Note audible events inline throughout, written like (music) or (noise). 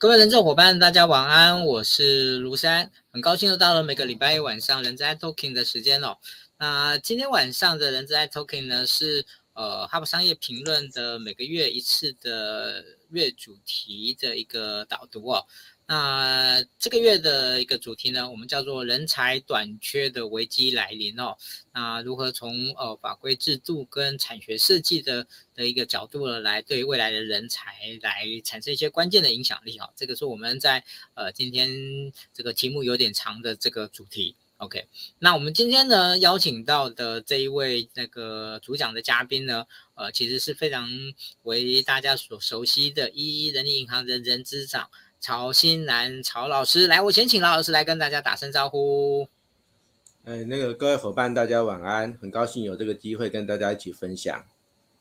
各位人众伙伴，大家晚安，我是卢山，很高兴又到了每个礼拜一晚上人在 Talking 的时间哦。那今天晚上的人在 Talking 呢是呃哈佛商业评论的每个月一次的月主题的一个导读哦。那这个月的一个主题呢，我们叫做人才短缺的危机来临哦。那如何从呃法规制度跟产学设计的的一个角度呢，来对未来的人才来产生一些关键的影响力哈、哦？这个是我们在呃今天这个题目有点长的这个主题。OK，那我们今天呢邀请到的这一位那个主讲的嘉宾呢，呃，其实是非常为大家所熟悉的一一人力银行的人资长。曹新南，曹老师，来，我先请曹老师来跟大家打声招呼。哎，那个各位伙伴，大家晚安，很高兴有这个机会跟大家一起分享。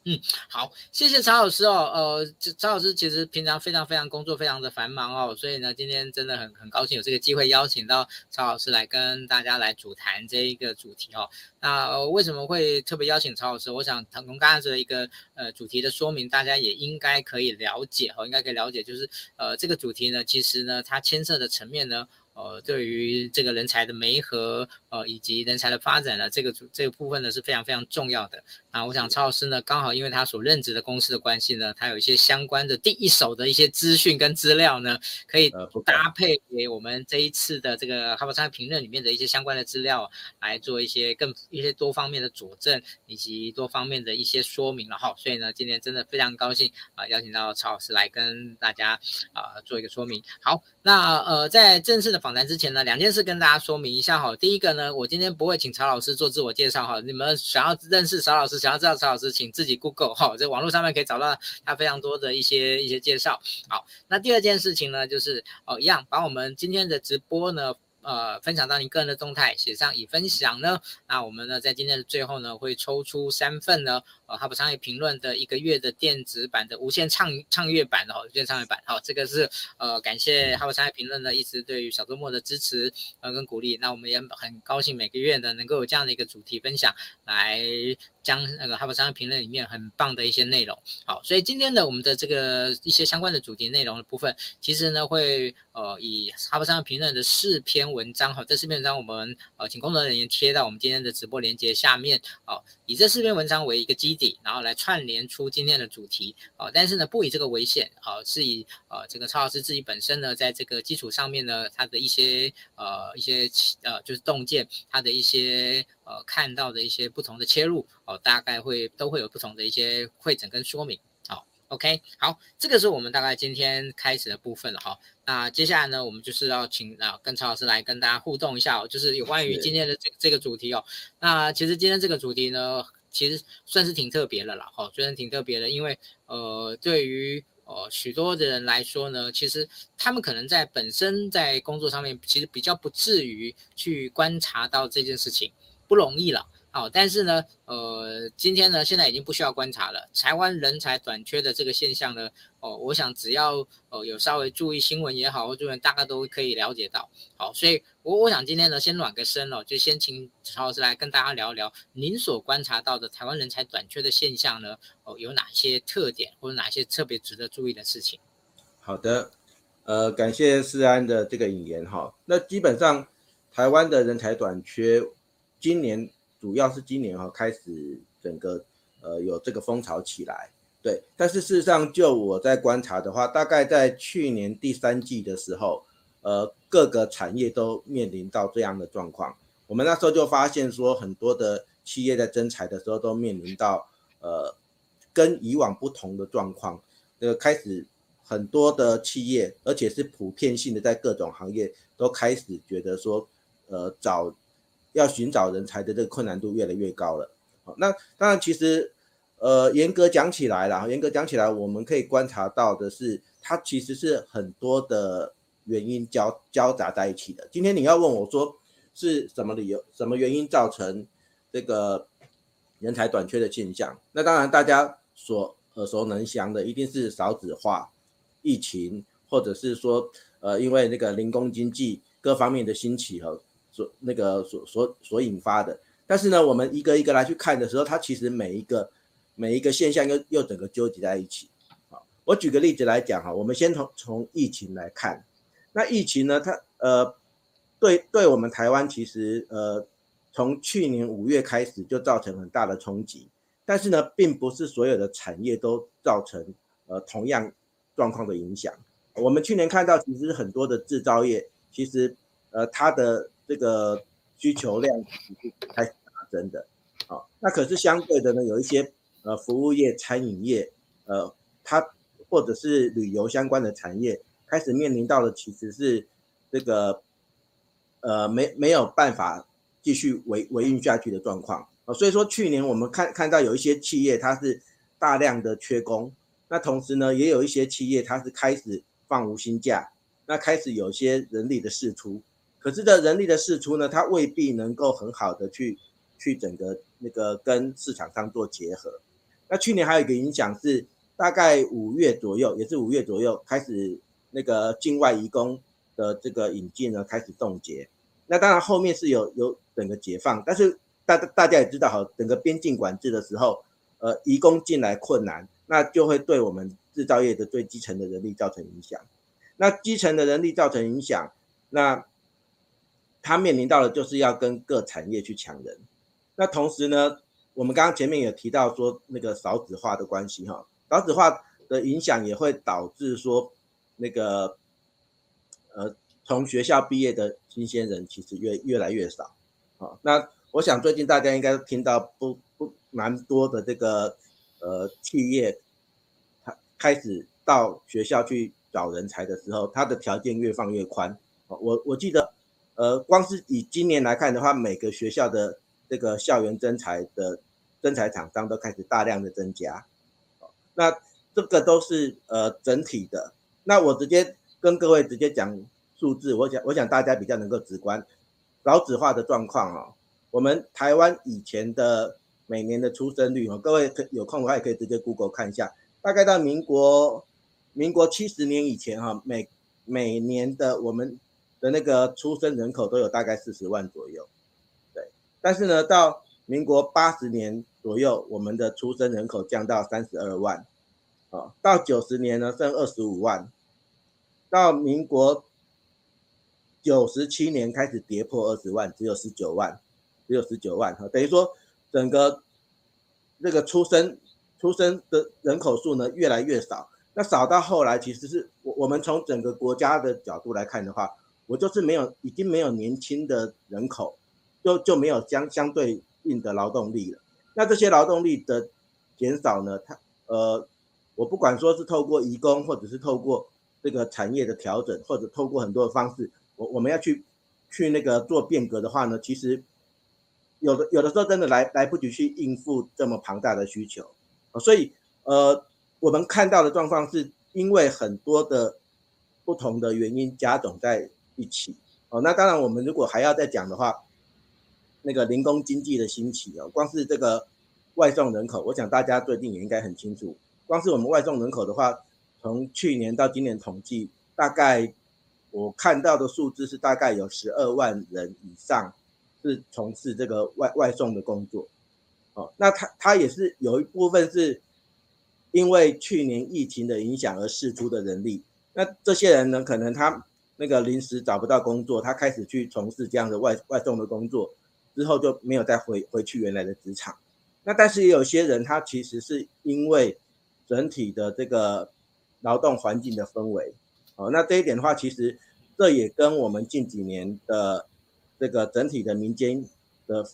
嗯，好，谢谢曹老师哦。呃，曹老师其实平常非常非常工作非常的繁忙哦，所以呢，今天真的很很高兴有这个机会邀请到曹老师来跟大家来主谈这一个主题哦。那、呃、为什么会特别邀请曹老师？我想从刚刚的一个呃主题的说明，大家也应该可以了解哦，应该可以了解，就是呃这个主题呢，其实呢，它牵涉的层面呢。呃，对于这个人才的媒合，呃，以及人才的发展呢，这个这个部分呢是非常非常重要的。啊，我想曹老师呢，刚好因为他所任职的公司的关系呢，他有一些相关的第一手的一些资讯跟资料呢，可以搭配给我们这一次的这个哈佛商业评论里面的一些相关的资料，来做一些更一些多方面的佐证，以及多方面的一些说明了哈。所以呢，今天真的非常高兴啊，邀请到曹老师来跟大家啊做一个说明。好。那呃，在正式的访谈之前呢，两件事跟大家说明一下哈。第一个呢，那我今天不会请曹老师做自我介绍哈。你们想要认识曹老师，想要知道曹老师，请自己 Google 哈，在网络上面可以找到他非常多的一些一些介绍。好，那第二件事情呢，就是哦，一样把我们今天的直播呢。呃，分享到你个人的动态，写上已分享呢。那我们呢，在今天的最后呢，会抽出三份呢，呃，哈佛商业评论的一个月的电子版的无限畅畅阅版的哦，无限畅阅版。好，这个是呃，感谢哈佛商业评论呢一直对于小周末的支持呃跟鼓励。那我们也很高兴每个月呢能够有这样的一个主题分享来。将那个哈佛商业评论里面很棒的一些内容，好，所以今天的我们的这个一些相关的主题内容的部分，其实呢会呃以哈佛商业评论的四篇文章哈，这四篇文章我们呃请工作人员贴到我们今天的直播链接下面，好，以这四篇文章为一个基底，然后来串联出今天的主题，哦，但是呢不以这个为限，好，是以呃这个曹老师自己本身呢在这个基础上面呢，他的一些呃一些呃就是洞见，他的一些。呃，看到的一些不同的切入哦，大概会都会有不同的一些会诊跟说明。好，OK，好，这个是我们大概今天开始的部分了哈。那接下来呢，我们就是要请啊，跟曹老师来跟大家互动一下哦，就是有关于今天的这这个主题哦。那其实今天这个主题呢，其实算是挺特别的了，哈，算是挺特别的，因为呃，对于呃许多的人来说呢，其实他们可能在本身在工作上面，其实比较不至于去观察到这件事情。不容易了，好，但是呢，呃，今天呢，现在已经不需要观察了。台湾人才短缺的这个现象呢，哦，我想只要呃有稍微注意新闻也好，或者大家都可以了解到。好，所以我我想今天呢，先暖个身哦，就先请曹老师来跟大家聊一聊您所观察到的台湾人才短缺的现象呢，哦，有哪些特点或者哪些特别值得注意的事情？好的，呃，感谢思安的这个引言哈。那基本上台湾的人才短缺。今年主要是今年哈开始整个呃有这个风潮起来，对，但是事实上就我在观察的话，大概在去年第三季的时候，呃各个产业都面临到这样的状况。我们那时候就发现说，很多的企业在征才的时候都面临到呃跟以往不同的状况，呃开始很多的企业，而且是普遍性的在各种行业都开始觉得说，呃找。要寻找人才的这个困难度越来越高了。好，那当然其实，呃，严格讲起来啦，严格讲起来，我们可以观察到的是，它其实是很多的原因交交杂在一起的。今天你要问我说是什么理由、什么原因造成这个人才短缺的现象？那当然大家所耳熟能详的一定是少子化、疫情，或者是说，呃，因为那个零工经济各方面的兴起和。所那个所所所引发的，但是呢，我们一个一个来去看的时候，它其实每一个每一个现象又又整个纠结在一起。好，我举个例子来讲哈，我们先从从疫情来看，那疫情呢，它呃，对对我们台湾其实呃，从去年五月开始就造成很大的冲击，但是呢，并不是所有的产业都造成呃同样状况的影响。我们去年看到，其实很多的制造业，其实呃它的这个需求量开始大增的，啊，那可是相对的呢，有一些呃服务业、餐饮业，呃，它。或者是旅游相关的产业开始面临到的其实是这个呃没没有办法继续维维运下去的状况啊，所以说去年我们看看到有一些企业它是大量的缺工，那同时呢也有一些企业它是开始放无薪假，那开始有些人力的释出，可是这人力的释出呢，它未必能够很好的去去整个那个跟市场上做结合，那去年还有一个影响是。大概五月左右，也是五月左右开始，那个境外移工的这个引进呢开始冻结。那当然后面是有有整个解放，但是大大家也知道哈，整个边境管制的时候，呃，移工进来困难，那就会对我们制造业的最基层的人力造成影响。那基层的人力造成影响，那他面临到的就是要跟各产业去抢人。那同时呢，我们刚刚前面有提到说那个少子化的关系哈。少子化的影响也会导致说，那个，呃，从学校毕业的新鲜人其实越越来越少，啊，那我想最近大家应该听到不不蛮多的这个呃企业，他开始到学校去找人才的时候，他的条件越放越宽，我我记得，呃，光是以今年来看的话，每个学校的这个校园征才的征才厂商都开始大量的增加。那这个都是呃整体的，那我直接跟各位直接讲数字，我想我想大家比较能够直观，少子化的状况哦，我们台湾以前的每年的出生率哦，各位可有空的话也可以直接 Google 看一下，大概到民国民国七十年以前哈，每每年的我们的那个出生人口都有大概四十万左右，对，但是呢到民国八十年。左右，我们的出生人口降到三十二万，啊，到九十年呢剩二十五万，到民国九十七年开始跌破二十万，只有十九万，只有十九万，哈，等于说整个这个出生出生的人口数呢越来越少，那少到后来其实是我我们从整个国家的角度来看的话，我就是没有已经没有年轻的人口，就就没有相相对应的劳动力了。那这些劳动力的减少呢？它呃，我不管说是透过移工，或者是透过这个产业的调整，或者透过很多的方式，我我们要去去那个做变革的话呢，其实有的有的时候真的来来不及去应付这么庞大的需求，所以呃，我们看到的状况是因为很多的不同的原因加总在一起哦。那当然，我们如果还要再讲的话。那个零工经济的兴起哦，光是这个外送人口，我想大家最近也应该很清楚。光是我们外送人口的话，从去年到今年统计，大概我看到的数字是大概有十二万人以上是从事这个外外送的工作。哦，那他他也是有一部分是因为去年疫情的影响而释出的人力。那这些人呢，可能他那个临时找不到工作，他开始去从事这样的外外送的工作。之后就没有再回回去原来的职场，那但是也有些人他其实是因为整体的这个劳动环境的氛围，哦，那这一点的话，其实这也跟我们近几年的这个整体的民间的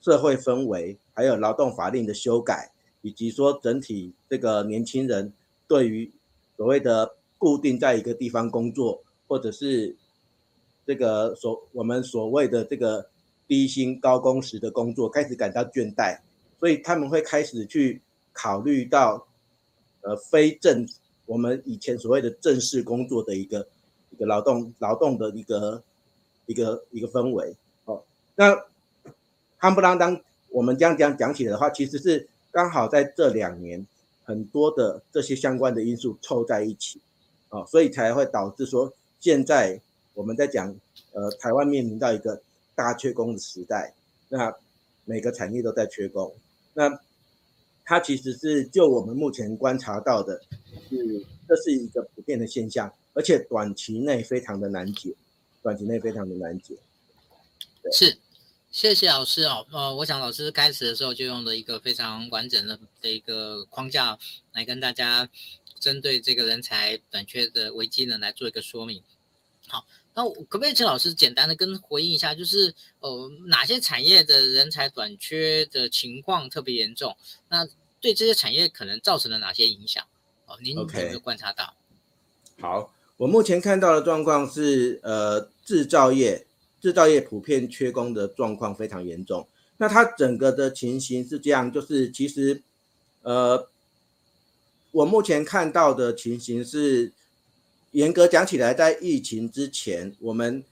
社会氛围，还有劳动法令的修改，以及说整体这个年轻人对于所谓的固定在一个地方工作，或者是这个所我们所谓的这个。低薪高工时的工作开始感到倦怠，所以他们会开始去考虑到，呃，非正我们以前所谓的正式工作的一个一个劳动劳动的一个一个一个氛围。哦，那夯不啷当，我们这样讲讲起来的话，其实是刚好在这两年很多的这些相关的因素凑在一起，哦，所以才会导致说现在我们在讲，呃，台湾面临到一个。大缺工的时代，那每个产业都在缺工，那它其实是就我们目前观察到的，是这是一个普遍的现象，而且短期内非常的难解，短期内非常的难解。是，谢谢老师哦。呃，我想老师开始的时候就用了一个非常完整的的一个框架来跟大家针对这个人才短缺的危机呢来做一个说明。好，那我可不可以请老师简单的跟回应一下，就是呃哪些产业的人才短缺的情况特别严重？那对这些产业可能造成了哪些影响？哦，您有没有观察到？Okay. 好，我目前看到的状况是，呃，制造业。制造业普遍缺工的状况非常严重。那它整个的情形是这样，就是其实，呃，我目前看到的情形是，严格讲起来，在疫情之前，我们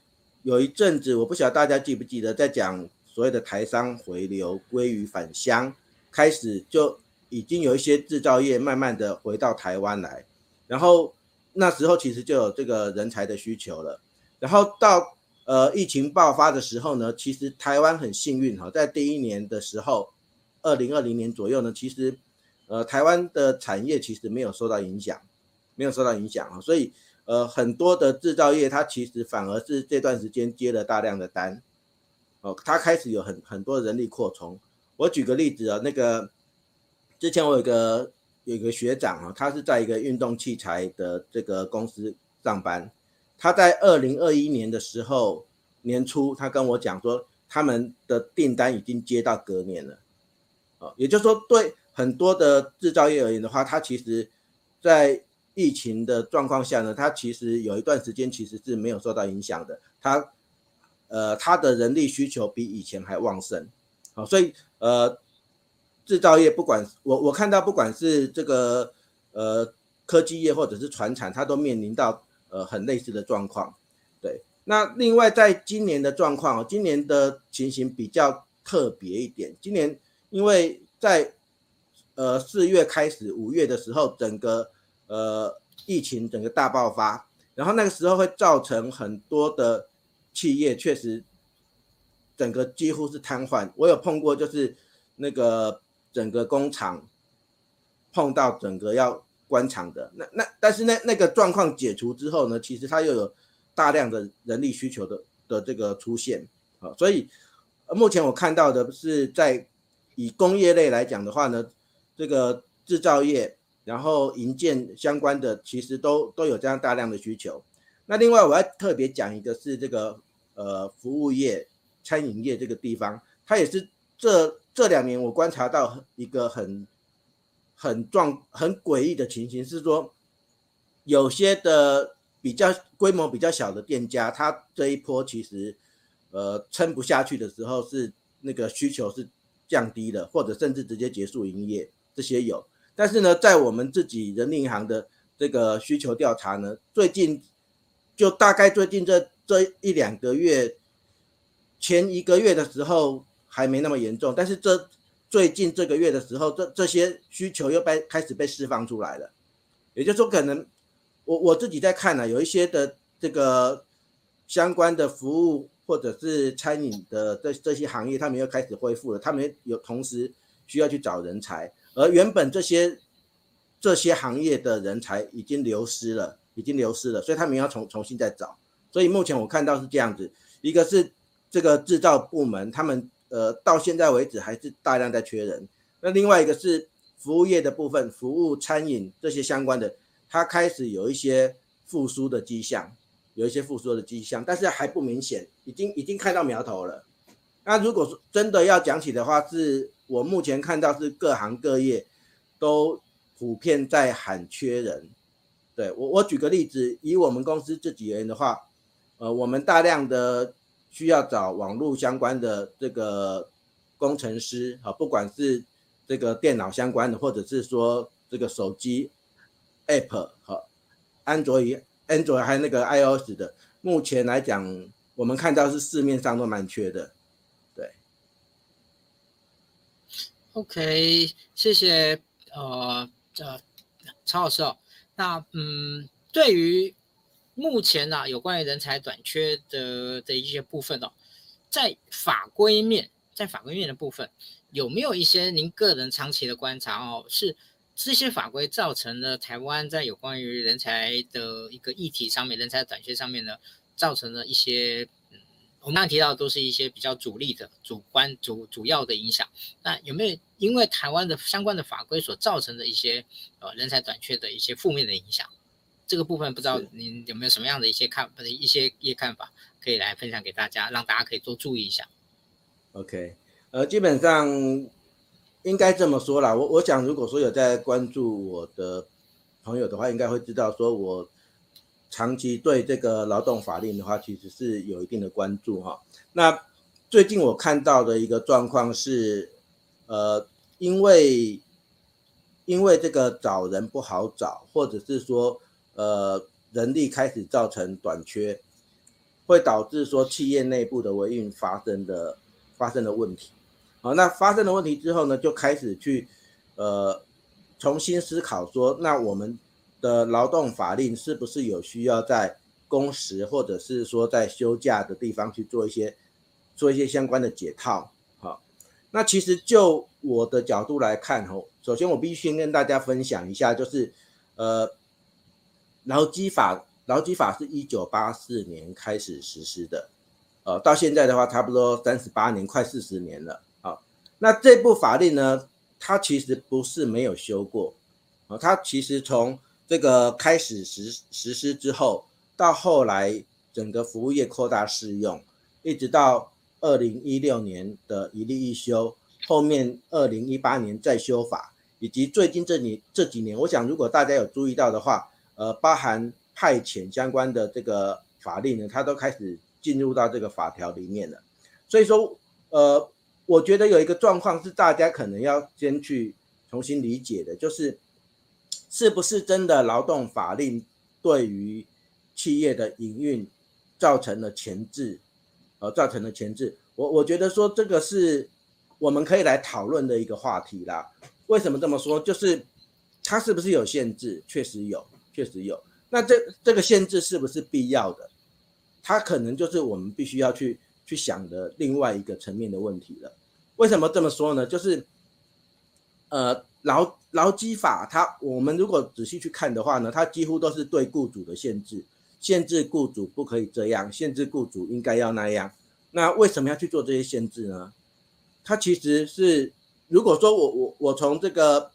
有一阵子，我不晓得大家记不记得，在讲所谓的台商回流、归于返乡，开始就已经有一些制造业慢慢的回到台湾来，然后那时候其实就有这个人才的需求了，然后到。呃，疫情爆发的时候呢，其实台湾很幸运哈，在第一年的时候，二零二零年左右呢，其实呃，台湾的产业其实没有受到影响，没有受到影响啊，所以呃，很多的制造业它其实反而是这段时间接了大量的单，哦，它开始有很很多人力扩充。我举个例子啊，那个之前我有个有个学长啊，他是在一个运动器材的这个公司上班。他在二零二一年的时候年初，他跟我讲说，他们的订单已经接到隔年了，哦，也就是说，对很多的制造业而言的话，他其实，在疫情的状况下呢，它其实有一段时间其实是没有受到影响的，它，呃，它的人力需求比以前还旺盛，好，所以呃，制造业不管我我看到不管是这个呃科技业或者是船产，它都面临到。呃，很类似的状况，对。那另外，在今年的状况，今年的情形比较特别一点。今年因为在呃四月开始，五月的时候，整个呃疫情整个大爆发，然后那个时候会造成很多的企业确实整个几乎是瘫痪。我有碰过，就是那个整个工厂碰到整个要。关厂的那那，但是那那个状况解除之后呢，其实它又有大量的人力需求的的这个出现啊，所以目前我看到的是在以工业类来讲的话呢，这个制造业，然后营建相关的，其实都都有这样大量的需求。那另外我要特别讲一个是这个呃服务业、餐饮业这个地方，它也是这这两年我观察到一个很。很壮、很诡异的情形是说，有些的比较规模比较小的店家，他这一波其实，呃，撑不下去的时候，是那个需求是降低了，或者甚至直接结束营业，这些有。但是呢，在我们自己人民银行的这个需求调查呢，最近就大概最近这这一两个月，前一个月的时候还没那么严重，但是这。最近这个月的时候，这这些需求又被开始被释放出来了，也就是说，可能我我自己在看呢、有一些的这个相关的服务或者是餐饮的这这些行业，他们又开始恢复了，他们有同时需要去找人才，而原本这些这些行业的人才已经流失了，已经流失了，所以他们要重重新再找，所以目前我看到是这样子，一个是这个制造部门他们。呃，到现在为止还是大量在缺人。那另外一个是服务业的部分，服务餐饮这些相关的，它开始有一些复苏的迹象，有一些复苏的迹象，但是还不明显，已经已经看到苗头了。那如果说真的要讲起的话，是我目前看到是各行各业都普遍在喊缺人。对，我我举个例子，以我们公司自己而言的话，呃，我们大量的。需要找网络相关的这个工程师啊，不管是这个电脑相关的，或者是说这个手机 App 和安卓与安卓还有那个 iOS 的，目前来讲，我们看到是市面上都蛮缺的。对，OK，谢谢呃呃曹老师哦。那嗯，对于。目前呢、啊，有关于人才短缺的的一些部分哦，在法规面，在法规面的部分，有没有一些您个人长期的观察哦？是这些法规造成了台湾在有关于人才的一个议题上面，人才短缺上面呢，造成了一些，我们刚刚提到的都是一些比较主力的、主观、主主要的影响。那有没有因为台湾的相关的法规所造成的一些呃人才短缺的一些负面的影响？这个部分不知道您有没有什么样的一些看的一些一些看法，可以来分享给大家，让大家可以多注意一下。OK，呃，基本上。应该这么说啦，我我想，如果说有在关注我的朋友的话，应该会知道，说我长期对这个劳动法令的话，其实是有一定的关注哈。那最近我看到的一个状况是，呃，因为因为这个找人不好找，或者是说，呃，人力开始造成短缺，会导致说企业内部的维运发生的发生的问题。好，那发生了问题之后呢，就开始去，呃，重新思考说，那我们的劳动法令是不是有需要在工时或者是说在休假的地方去做一些做一些相关的解套？那其实就我的角度来看，吼，首先我必须先跟大家分享一下，就是，呃，劳基法，劳基法是一九八四年开始实施的，呃，到现在的话，差不多三十八年，快四十年了。那这部法令呢，它其实不是没有修过，啊，它其实从这个开始实实施之后，到后来整个服务业扩大适用，一直到二零一六年的一例一修，后面二零一八年再修法，以及最近这里这几年，我想如果大家有注意到的话，呃，包含派遣相关的这个法令呢，它都开始进入到这个法条里面了，所以说，呃。我觉得有一个状况是大家可能要先去重新理解的，就是是不是真的劳动法令对于企业的营运造成了钳制，呃，造成了钳制。我我觉得说这个是我们可以来讨论的一个话题啦。为什么这么说？就是它是不是有限制？确实有，确实有。那这这个限制是不是必要的？它可能就是我们必须要去。去想的另外一个层面的问题了。为什么这么说呢？就是，呃，劳劳基法它，我们如果仔细去看的话呢，它几乎都是对雇主的限制，限制雇主不可以这样，限制雇主应该要那样。那为什么要去做这些限制呢？它其实是，如果说我我我从这个，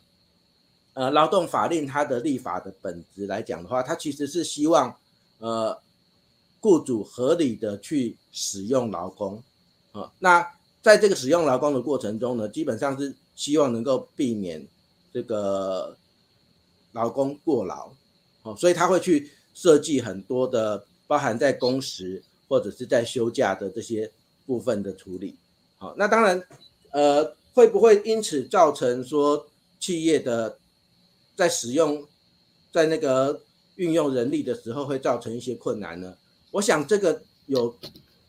呃，劳动法令它的立法的本质来讲的话，它其实是希望，呃。雇主合理的去使用劳工，啊，那在这个使用劳工的过程中呢，基本上是希望能够避免这个劳工过劳，哦，所以他会去设计很多的包含在工时或者是在休假的这些部分的处理，好，那当然，呃，会不会因此造成说企业的在使用在那个运用人力的时候会造成一些困难呢？我想这个有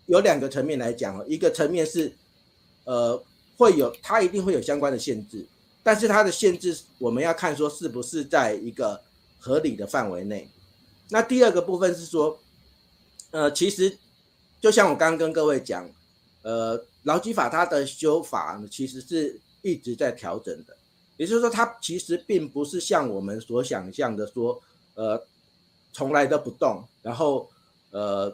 有两个层面来讲哦，一个层面是，呃，会有它一定会有相关的限制，但是它的限制我们要看说是不是在一个合理的范围内。那第二个部分是说，呃，其实就像我刚刚跟各位讲，呃，劳基法它的修法其实是一直在调整的，也就是说它其实并不是像我们所想象的说，呃，从来都不动，然后。呃，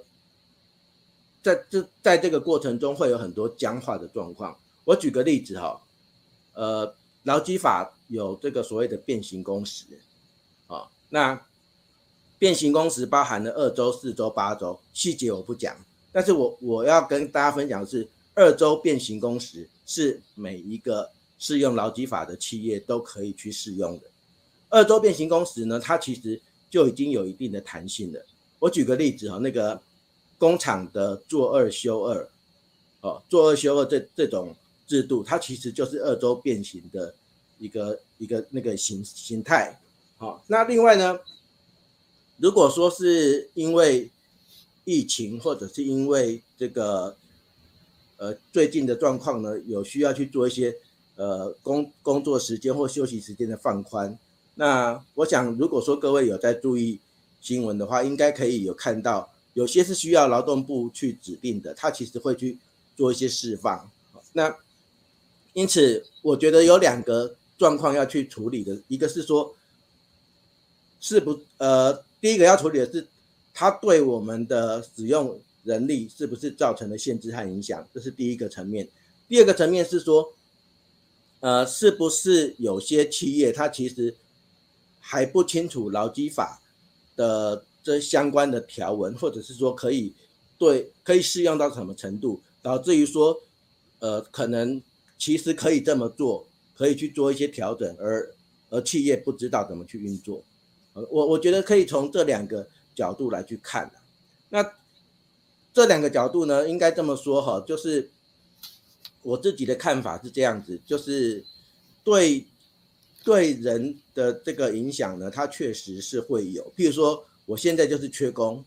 在这在这个过程中会有很多僵化的状况。我举个例子哈，呃，劳基法有这个所谓的变形工时，啊，那变形工时包含了二周、四周、八周，细节我不讲。但是我我要跟大家分享的是，二周变形工时是每一个适用劳基法的企业都可以去适用的。二周变形工时呢，它其实就已经有一定的弹性了。我举个例子哈，那个工厂的做二休二，哦，做二休二这这种制度，它其实就是二周变形的一个一个那个形形态。好，那另外呢，如果说是因为疫情或者是因为这个呃最近的状况呢，有需要去做一些呃工工作时间或休息时间的放宽，那我想如果说各位有在注意。新闻的话，应该可以有看到，有些是需要劳动部去指定的，他其实会去做一些释放。那因此，我觉得有两个状况要去处理的，一个是说，是不呃，第一个要处理的是，它对我们的使用人力是不是造成了限制和影响，这是第一个层面。第二个层面是说，呃，是不是有些企业它其实还不清楚劳基法的这相关的条文，或者是说可以对可以适用到什么程度，导致于说，呃，可能其实可以这么做，可以去做一些调整，而而企业不知道怎么去运作。我我觉得可以从这两个角度来去看。那这两个角度呢，应该这么说哈，就是我自己的看法是这样子，就是对对人的这个影响呢，它确实是会有。譬如说，我现在就是缺工，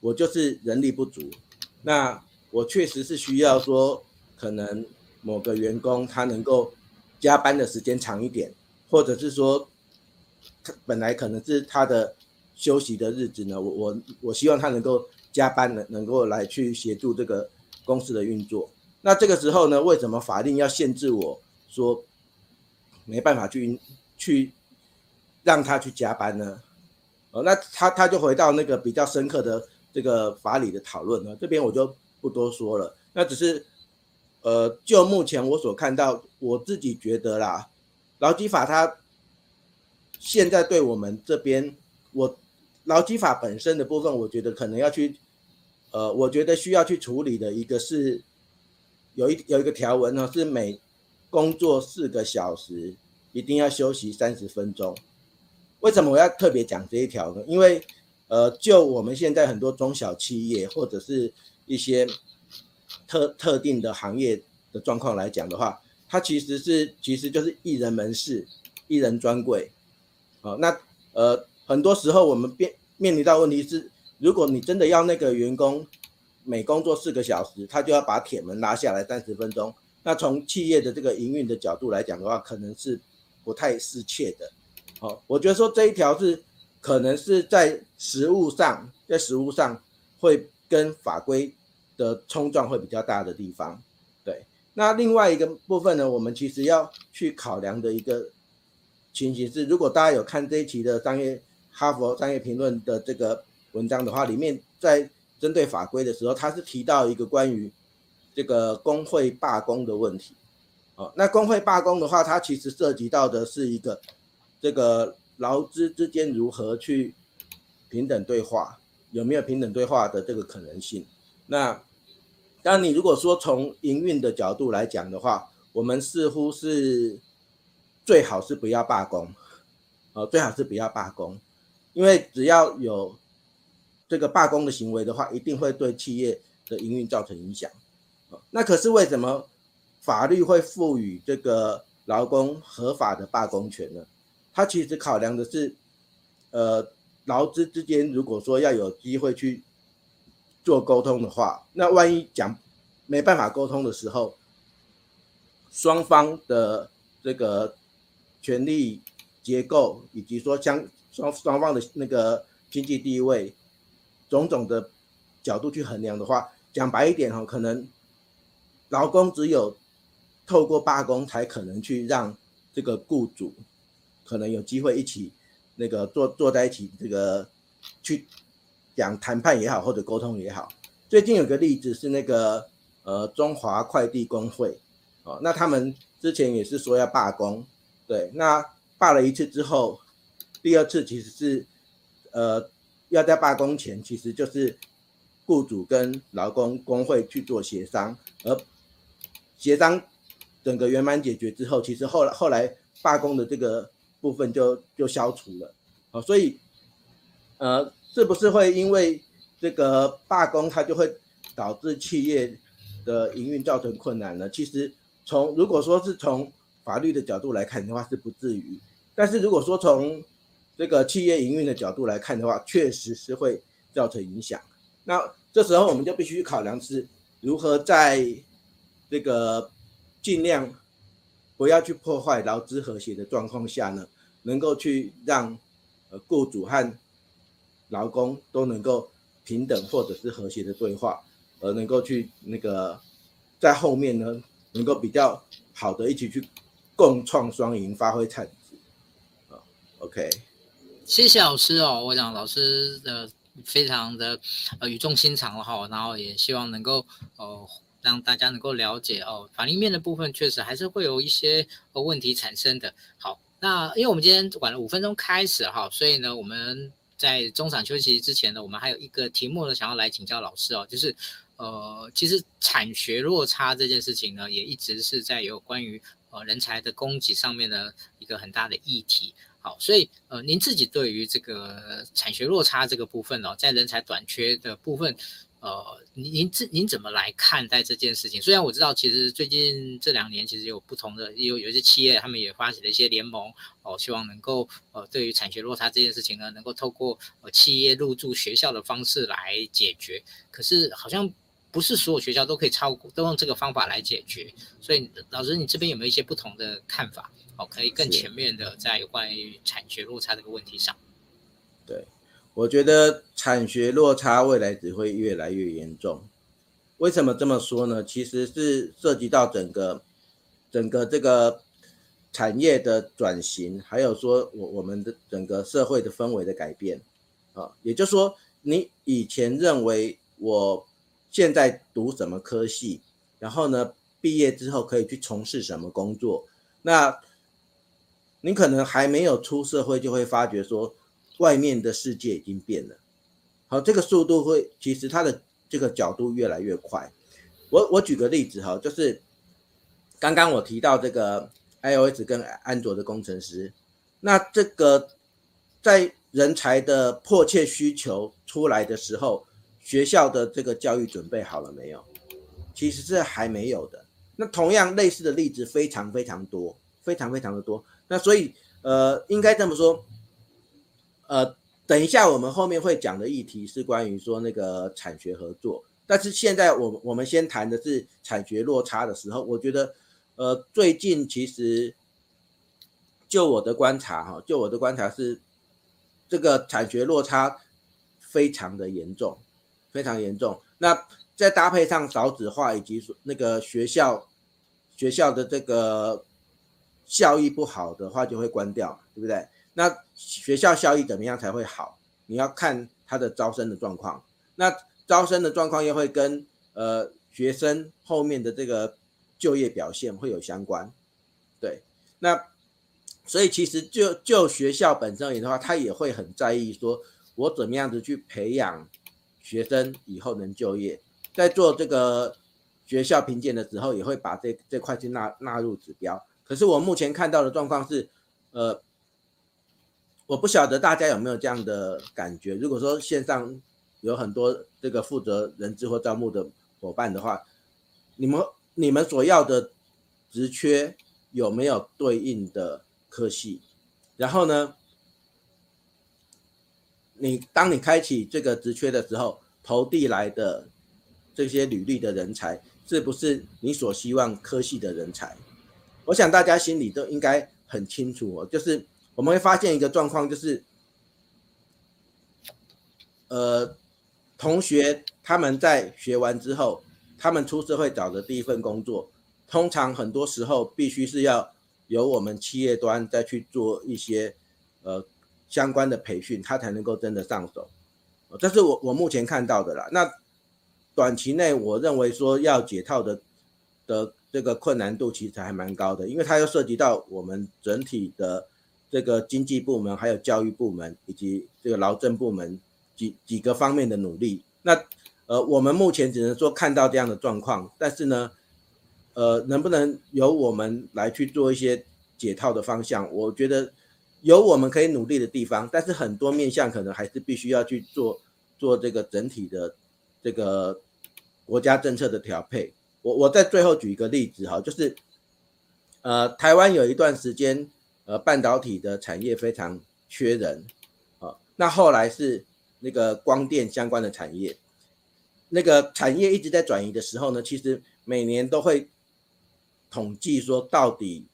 我就是人力不足，那我确实是需要说，可能某个员工他能够。加班的时间长一点，或者是说，本来可能是他的休息的日子呢，我我我希望他能够加班能能够来去协助这个公司的运作。那这个时候呢，为什么法令要限制我说没办法去去让他去加班呢？哦，那他他就回到那个比较深刻的这个法理的讨论了，这边我就不多说了，那只是。呃，就目前我所看到，我自己觉得啦，劳基法它现在对我们这边，我劳基法本身的部分，我觉得可能要去，呃，我觉得需要去处理的一个是，有一有一个条文呢，是每工作四个小时一定要休息三十分钟。为什么我要特别讲这一条呢？因为呃，就我们现在很多中小企业或者是一些。特特定的行业的状况来讲的话，它其实是其实就是一人门市、一人专柜，啊，那呃很多时候我们面面临到问题是，如果你真的要那个员工每工作四个小时，他就要把铁门拉下来三十分钟，那从企业的这个营运的角度来讲的话，可能是不太适切的。好，我觉得说这一条是可能是在实务上，在实务上会跟法规。的冲撞会比较大的地方，对。那另外一个部分呢，我们其实要去考量的一个情形是，如果大家有看这一期的商业哈佛商业评论的这个文章的话，里面在针对法规的时候，他是提到一个关于这个工会罢工的问题。哦，那工会罢工的话，它其实涉及到的是一个这个劳资之间如何去平等对话，有没有平等对话的这个可能性？那当你如果说从营运的角度来讲的话，我们似乎是最好是不要罢工，呃，最好是不要罢工，因为只要有这个罢工的行为的话，一定会对企业的营运造成影响。那可是为什么法律会赋予这个劳工合法的罢工权呢？他其实考量的是，呃，劳资之间如果说要有机会去。做沟通的话，那万一讲没办法沟通的时候，双方的这个权力结构以及说相双双方的那个经济地位种种的角度去衡量的话，讲白一点哈，可能劳工只有透过罢工才可能去让这个雇主可能有机会一起那个坐坐在一起这个去。讲谈判也好，或者沟通也好，最近有个例子是那个呃中华快递工会，哦，那他们之前也是说要罢工，对，那罢了一次之后，第二次其实是呃要在罢工前，其实就是雇主跟劳工工会去做协商，而协商整个圆满解决之后，其实后来后来罢工的这个部分就就消除了，哦，所以呃。是不是会因为这个罢工，它就会导致企业的营运造成困难呢？其实从如果说是从法律的角度来看的话，是不至于。但是如果说从这个企业营运的角度来看的话，确实是会造成影响。那这时候我们就必须考量是如何在这个尽量不要去破坏劳资和谐的状况下呢，能够去让呃雇主和劳工都能够平等或者是和谐的对话，而能够去那个在后面呢，能够比较好的一起去共创双赢，发挥产值。OK，谢谢老师哦，我想老师的非常的呃语重心长了哈，然后也希望能够呃让大家能够了解哦，法律面的部分确实还是会有一些呃问题产生的。好，那因为我们今天晚了五分钟开始哈，所以呢我们。在中场休息之前呢，我们还有一个题目呢，想要来请教老师哦，就是，呃，其实产学落差这件事情呢，也一直是在有关于呃人才的供给上面的一个很大的议题。好，所以呃，您自己对于这个产学落差这个部分哦，在人才短缺的部分。呃，您您这您怎么来看待这件事情？虽然我知道，其实最近这两年其实有不同的，有有一些企业，他们也发起了一些联盟，哦，希望能够呃，对于产学落差这件事情呢，能够透过呃企业入驻学校的方式来解决。可是好像不是所有学校都可以超过，都用这个方法来解决。所以老师，你这边有没有一些不同的看法？哦，可以更全面的在有关于产学落差这个问题上。对。我觉得产学落差未来只会越来越严重。为什么这么说呢？其实是涉及到整个整个这个产业的转型，还有说我我们的整个社会的氛围的改变啊。也就是说，你以前认为我现在读什么科系，然后呢，毕业之后可以去从事什么工作，那你可能还没有出社会，就会发觉说。外面的世界已经变了，好，这个速度会，其实它的这个角度越来越快。我我举个例子哈，就是刚刚我提到这个 iOS 跟安卓的工程师，那这个在人才的迫切需求出来的时候，学校的这个教育准备好了没有？其实是还没有的。那同样类似的例子非常非常多，非常非常的多。那所以呃，应该这么说。呃，等一下，我们后面会讲的议题是关于说那个产学合作，但是现在我我们先谈的是产学落差的时候，我觉得，呃，最近其实就我的观察哈，就我的观察是，这个产学落差非常的严重，非常严重。那再搭配上少子化以及那个学校学校的这个效益不好的话，就会关掉，对不对？那学校效益怎么样才会好？你要看他的招生的状况。那招生的状况又会跟呃学生后面的这个就业表现会有相关。对，那所以其实就就学校本身而言的话，他也会很在意说，我怎么样子去培养学生以后能就业，在做这个学校评鉴的时候，也会把这这块去纳纳入指标。可是我目前看到的状况是，呃。我不晓得大家有没有这样的感觉。如果说线上有很多这个负责人资或招募的伙伴的话，你们你们所要的职缺有没有对应的科系？然后呢，你当你开启这个职缺的时候，投递来的这些履历的人才，是不是你所希望科系的人才？我想大家心里都应该很清楚哦，就是。我们会发现一个状况，就是，呃，同学他们在学完之后，他们出社会找的第一份工作，通常很多时候必须是要由我们企业端再去做一些呃相关的培训，他才能够真的上手。这是我我目前看到的啦。那短期内，我认为说要解套的的这个困难度其实还蛮高的，因为它又涉及到我们整体的。这个经济部门、还有教育部门以及这个劳政部门几几个方面的努力，那呃，我们目前只能说看到这样的状况，但是呢，呃，能不能由我们来去做一些解套的方向？我觉得有我们可以努力的地方，但是很多面向可能还是必须要去做做这个整体的这个国家政策的调配。我我在最后举一个例子哈，就是呃，台湾有一段时间。呃，半导体的产业非常缺人，啊，那后来是那个光电相关的产业，那个产业一直在转移的时候呢，其实每年都会统计说，到底，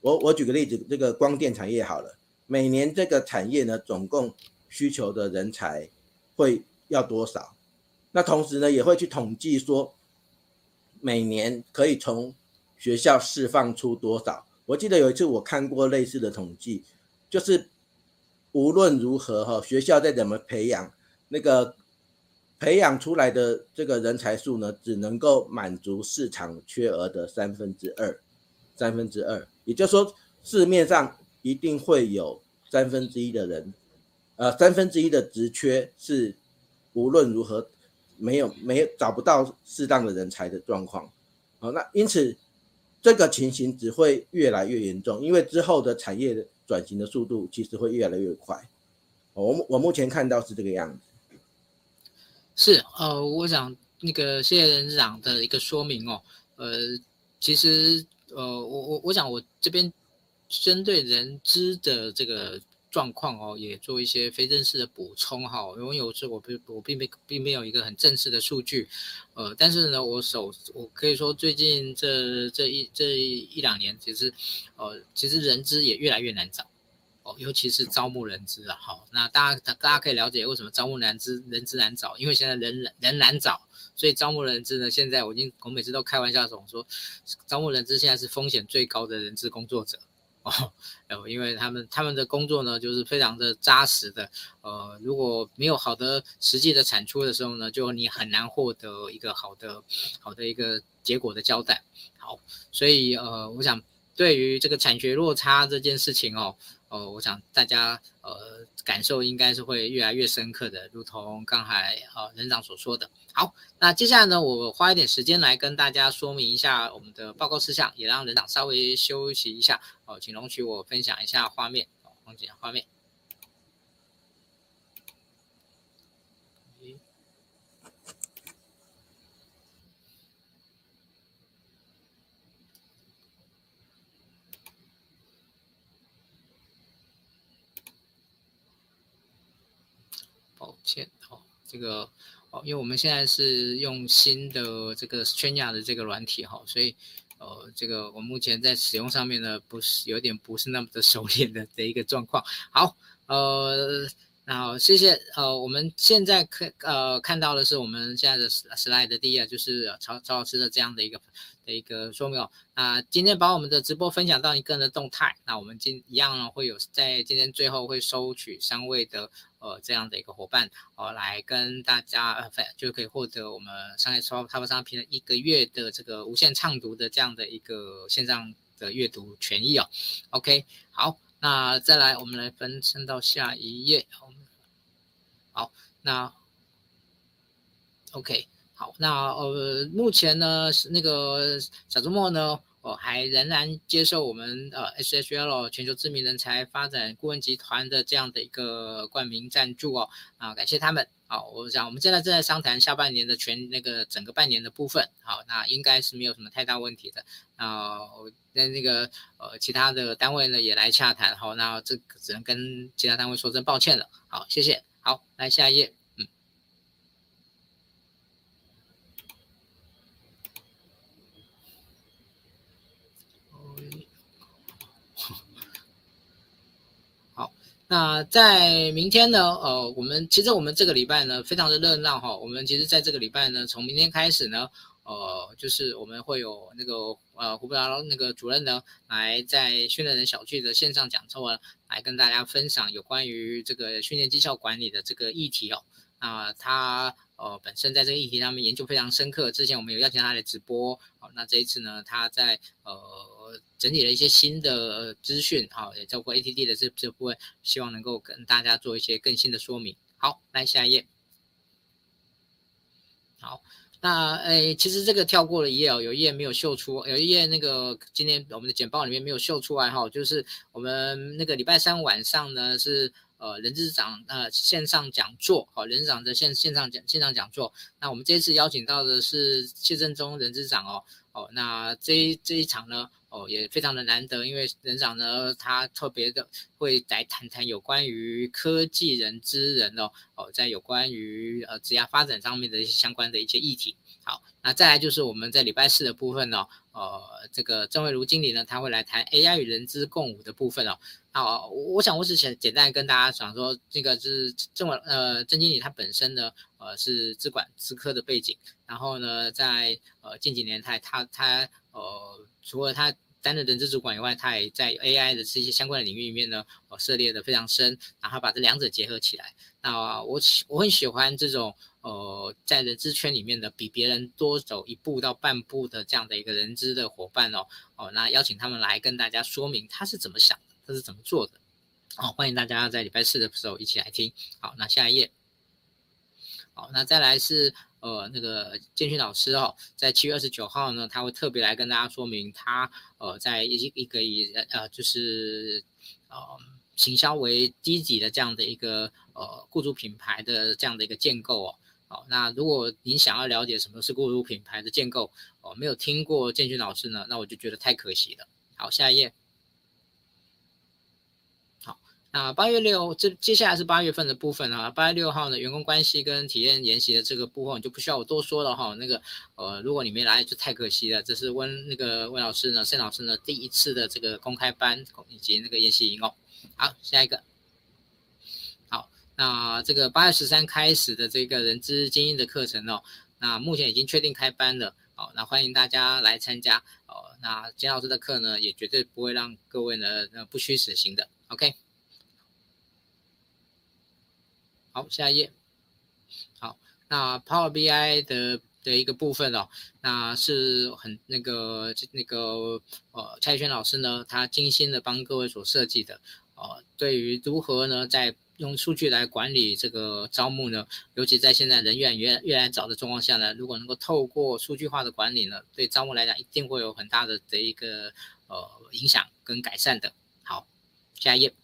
我我举个例子，这个光电产业好了，每年这个产业呢，总共需求的人才会要多少？那同时呢，也会去统计说，每年可以从学校释放出多少？我记得有一次我看过类似的统计，就是无论如何哈，学校再怎么培养，那个培养出来的这个人才数呢，只能够满足市场缺额的三分之二，三分之二，也就是说市面上一定会有三分之一的人，呃，三分之一的职缺是无论如何没有没有找不到适当的人才的状况。好，那因此这个情形只会越来越严重，因为之后的产业的转型的速度其实会越来越快。我我目前看到是这个样子。是，呃，我想那个谢谢人资长的一个说明哦，呃，其实呃，我我我想我这边针对人资的这个。状况哦，也做一些非正式的补充哈。因为有时我并我并没并没有一个很正式的数据，呃，但是呢，我手我可以说最近这这一这一两年，其实呃，其实人资也越来越难找尤其是招募人资啊。好，那大家大家可以了解为什么招募人资人资难找，因为现在人人难找，所以招募人资呢，现在我已经我每次都开玩笑说，说招募人资现在是风险最高的人资工作者。哦，然后，因为他们他们的工作呢，就是非常的扎实的，呃，如果没有好的实际的产出的时候呢，就你很难获得一个好的好的一个结果的交代。好，所以呃，我想对于这个产学落差这件事情哦。呃，我想大家呃感受应该是会越来越深刻的，如同刚才呃人长所说的。好，那接下来呢，我花一点时间来跟大家说明一下我们的报告事项，也让人长稍微休息一下。哦、呃，请容许我分享一下画面，哦，放几下画面。抱歉哦，这个哦，因为我们现在是用新的这个 Straya 的这个软体哈、哦，所以呃，这个我目前在使用上面呢，不是有点不是那么的熟练的的一个状况。好，呃，那好，谢谢。呃，我们现在看呃看到的是我们现在的 slide 的第一页，就是曹曹老师的这样的一个。的一个说明哦，那今天把我们的直播分享到一个人的动态，那我们今一样呢会有在今天最后会收取三位的呃这样的一个伙伴哦，来跟大家呃就可以获得我们商业超 Top 商平的一个月的这个无限畅读的这样的一个线上的阅读权益哦。OK，好，那再来我们来分身到下一页，好，那 OK。好，那呃，目前呢是那个小周末呢，我、还仍然接受我们呃 SHL 全球知名人才发展顾问集团的这样的一个冠名赞助哦，啊、感谢他们。好，我想我们现在正在商谈下半年的全那个整个半年的部分。好，那应该是没有什么太大问题的。那那那个呃其他的单位呢也来洽谈。好，那这只能跟其他单位说声抱歉了。好，谢谢。好，来下一页。那在明天呢？呃，我们其实我们这个礼拜呢，非常的热闹哈。我们其实在这个礼拜呢，从明天开始呢，呃，就是我们会有那个呃胡布达那个主任呢，来在训练人小聚的线上讲座啊，来跟大家分享有关于这个训练绩效管理的这个议题哦。那，他。呃，本身在这个议题上面研究非常深刻。之前我们有邀请他来直播，好、那这一次呢，他在呃整理了一些新的资讯，好、也包括 ATD 的这这部分，希望能够跟大家做一些更新的说明。好，来下一页。好，那诶，其实这个跳过了一页哦，有一页没有秀出，有一页那个今天我们的简报里面没有秀出来哈、就是我们那个礼拜三晚上呢是。呃，人资长呃线上讲座，好，人资长的线线上讲线上讲座。那我们这次邀请到的是谢正中人资长哦，哦，那这一这一场呢，哦也非常的难得，因为人长呢他特别的会来谈谈有关于科技人之人哦，哦在有关于呃职业发展上面的一些相关的一些议题。好，那再来就是我们在礼拜四的部分呢、哦，呃，这个郑慧茹经理呢他会来谈 AI 与人资共舞的部分哦。好，我想我是简简单跟大家讲说，这个是郑文呃郑经理他本身呢，呃是资管资科的背景，然后呢在呃近几年他他他呃除了他担任人资主管以外，他也在 AI 的这些相关的领域里面呢，呃，涉猎的非常深，然后把这两者结合起来。那我喜我很喜欢这种呃，在人资圈里面的比别人多走一步到半步的这样的一个人资的伙伴哦哦，那邀请他们来跟大家说明他是怎么想的，他是怎么做的。好，欢迎大家在礼拜四的时候一起来听。好，那下一页。好，那再来是。呃，那个建勋老师哦，在七月二十九号呢，他会特别来跟大家说明他呃，在一一个以呃就是呃行销为基底的这样的一个呃雇主品牌的这样的一个建构哦。好，那如果您想要了解什么是雇主品牌的建构哦，没有听过建勋老师呢，那我就觉得太可惜了。好，下一页。那八月六，这接下来是八月份的部分啊。八月六号呢，员工关系跟体验研习的这个部分就不需要我多说了哈。那个呃，如果你没来就太可惜了。这是温那个温老师呢，盛老师呢第一次的这个公开班以及那个研习营哦。好，下一个。好，那这个八月十三开始的这个人资精英的课程哦，那目前已经确定开班了。好，那欢迎大家来参加哦。那简老师的课呢，也绝对不会让各位呢那不虚此行的。OK。好，下一页。好，那 Power BI 的的一个部分哦，那是很那个那个呃蔡轩老师呢，他精心的帮各位所设计的。呃，对于如何呢，在用数据来管理这个招募呢，尤其在现在人越来越越来越少的状况下呢，如果能够透过数据化的管理呢，对招募来讲一定会有很大的的一个呃影响跟改善的。好，下一页。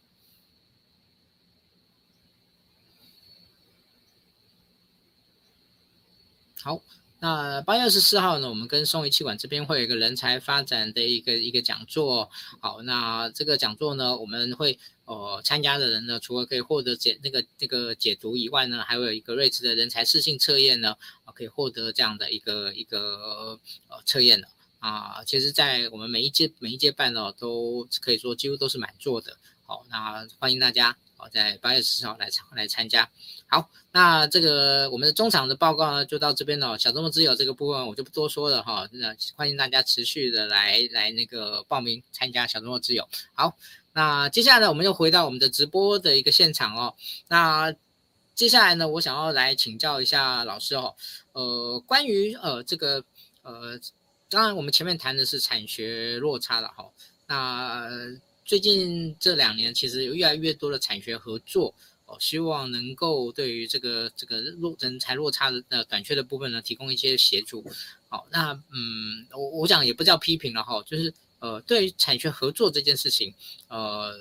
好，那八月二十四号呢，我们跟松仪气管这边会有一个人才发展的一个一个讲座。好，那这个讲座呢，我们会呃参加的人呢，除了可以获得解那个那个解读以外呢，还有一个瑞慈的人才适性测验呢，可以获得这样的一个一个呃测验的啊。其实，在我们每一届每一届办呢，都可以说几乎都是满座的。好，那欢迎大家。好，在八月十四号来参来参加。好，那这个我们的中场的报告呢，就到这边了。小周末之友这个部分我就不多说了哈。那欢迎大家持续的来来那个报名参加小周末之友。好，那接下来呢，我们又回到我们的直播的一个现场哦。那接下来呢，我想要来请教一下老师哦。呃，关于呃这个呃，当然我们前面谈的是产学落差了哈。那最近这两年，其实有越来越多的产学合作哦，希望能够对于这个这个落人才落差的呃短缺的部分呢，提供一些协助。好，那嗯，我我讲也不叫批评了哈，就是呃，对于产学合作这件事情，呃，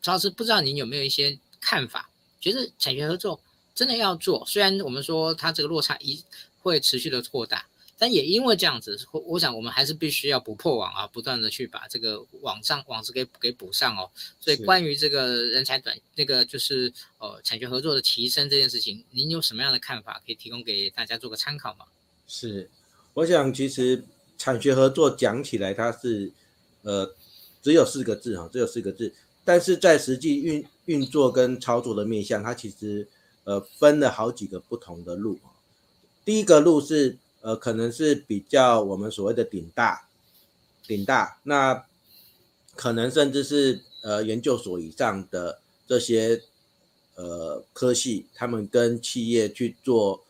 主要是不知道您有没有一些看法？觉得产学合作真的要做，虽然我们说它这个落差一会持续的扩大。但也因为这样子，我我想我们还是必须要不破网啊，不断的去把这个网上网子给给补上哦。所以关于这个人才短那个就是呃产学合作的提升这件事情，您有什么样的看法可以提供给大家做个参考吗？是，我想其实产学合作讲起来它是呃只有四个字哈，只有四个字，但是在实际运运作跟操作的面向，它其实呃分了好几个不同的路。第一个路是。呃，可能是比较我们所谓的顶大，顶大，那可能甚至是呃研究所以上的这些呃科系，他们跟企业去做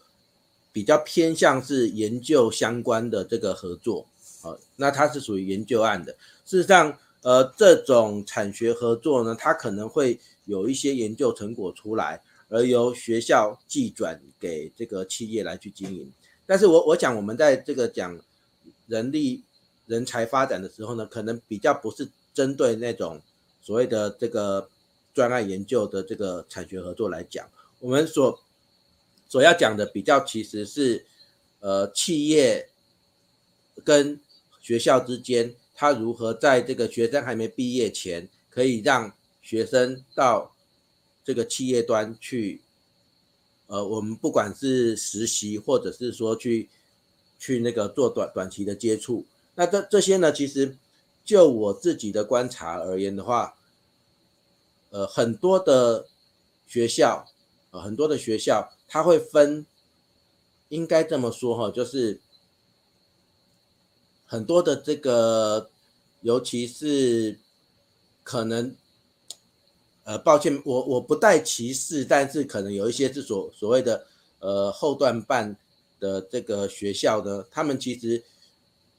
比较偏向是研究相关的这个合作，呃，那它是属于研究案的。事实上，呃，这种产学合作呢，它可能会有一些研究成果出来，而由学校寄转给这个企业来去经营。但是我我讲我们在这个讲人力人才发展的时候呢，可能比较不是针对那种所谓的这个专案研究的这个产学合作来讲，我们所所要讲的比较其实是呃企业跟学校之间，他如何在这个学生还没毕业前，可以让学生到这个企业端去。呃，我们不管是实习，或者是说去去那个做短短期的接触，那这这些呢，其实就我自己的观察而言的话，呃，很多的学校，呃，很多的学校，它会分，应该这么说哈，就是很多的这个尤其是可能，呃，抱歉，我我不带歧视，但是可能有一些是所所谓的呃后段办的这个学校呢，他们其实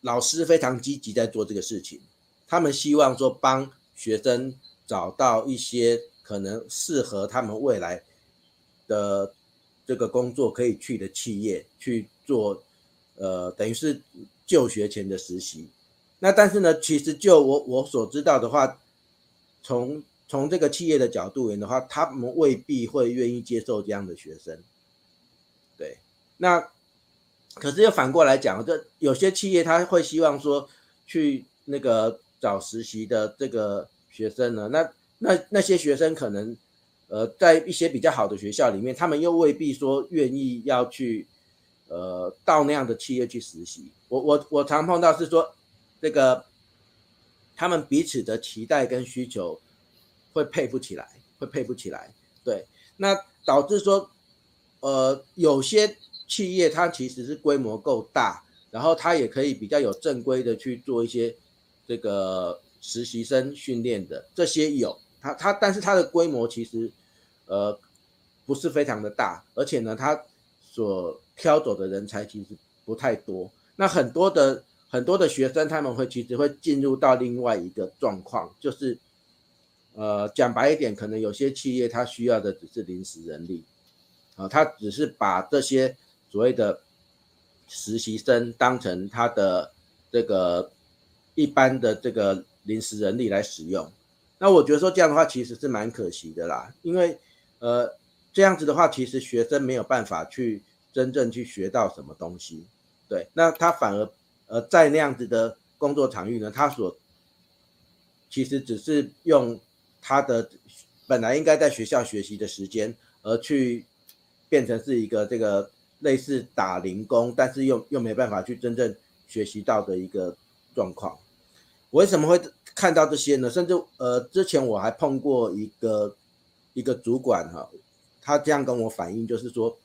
老师非常积极在做这个事情，他们希望说帮学生找到一些可能适合他们未来的这个工作可以去的企业去做，呃，等于是就学前的实习。那但是呢，其实就我我所知道的话，从从这个企业的角度而言的话，他们未必会愿意接受这样的学生。对，那可是又反过来讲，这有些企业他会希望说去那个找实习的这个学生呢，那那那些学生可能呃在一些比较好的学校里面，他们又未必说愿意要去呃到那样的企业去实习。我我我常碰到是说。这个他们彼此的期待跟需求会配不起来，会配不起来。对，那导致说，呃，有些企业它其实是规模够大，然后它也可以比较有正规的去做一些这个实习生训练的，这些有，它它，但是它的规模其实呃不是非常的大，而且呢，它所挑走的人才其实不太多，那很多的。很多的学生他们会其实会进入到另外一个状况，就是，呃，讲白一点，可能有些企业它需要的只是临时人力，啊，他只是把这些所谓的实习生当成他的这个一般的这个临时人力来使用。那我觉得说这样的话其实是蛮可惜的啦，因为呃这样子的话，其实学生没有办法去真正去学到什么东西，对，那他反而。呃，在那样子的工作场域呢，他所其实只是用他的本来应该在学校学习的时间，而去变成是一个这个类似打零工，但是又又没办法去真正学习到的一个状况。为什么会看到这些呢？甚至呃，之前我还碰过一个一个主管哈，他这样跟我反映，就是说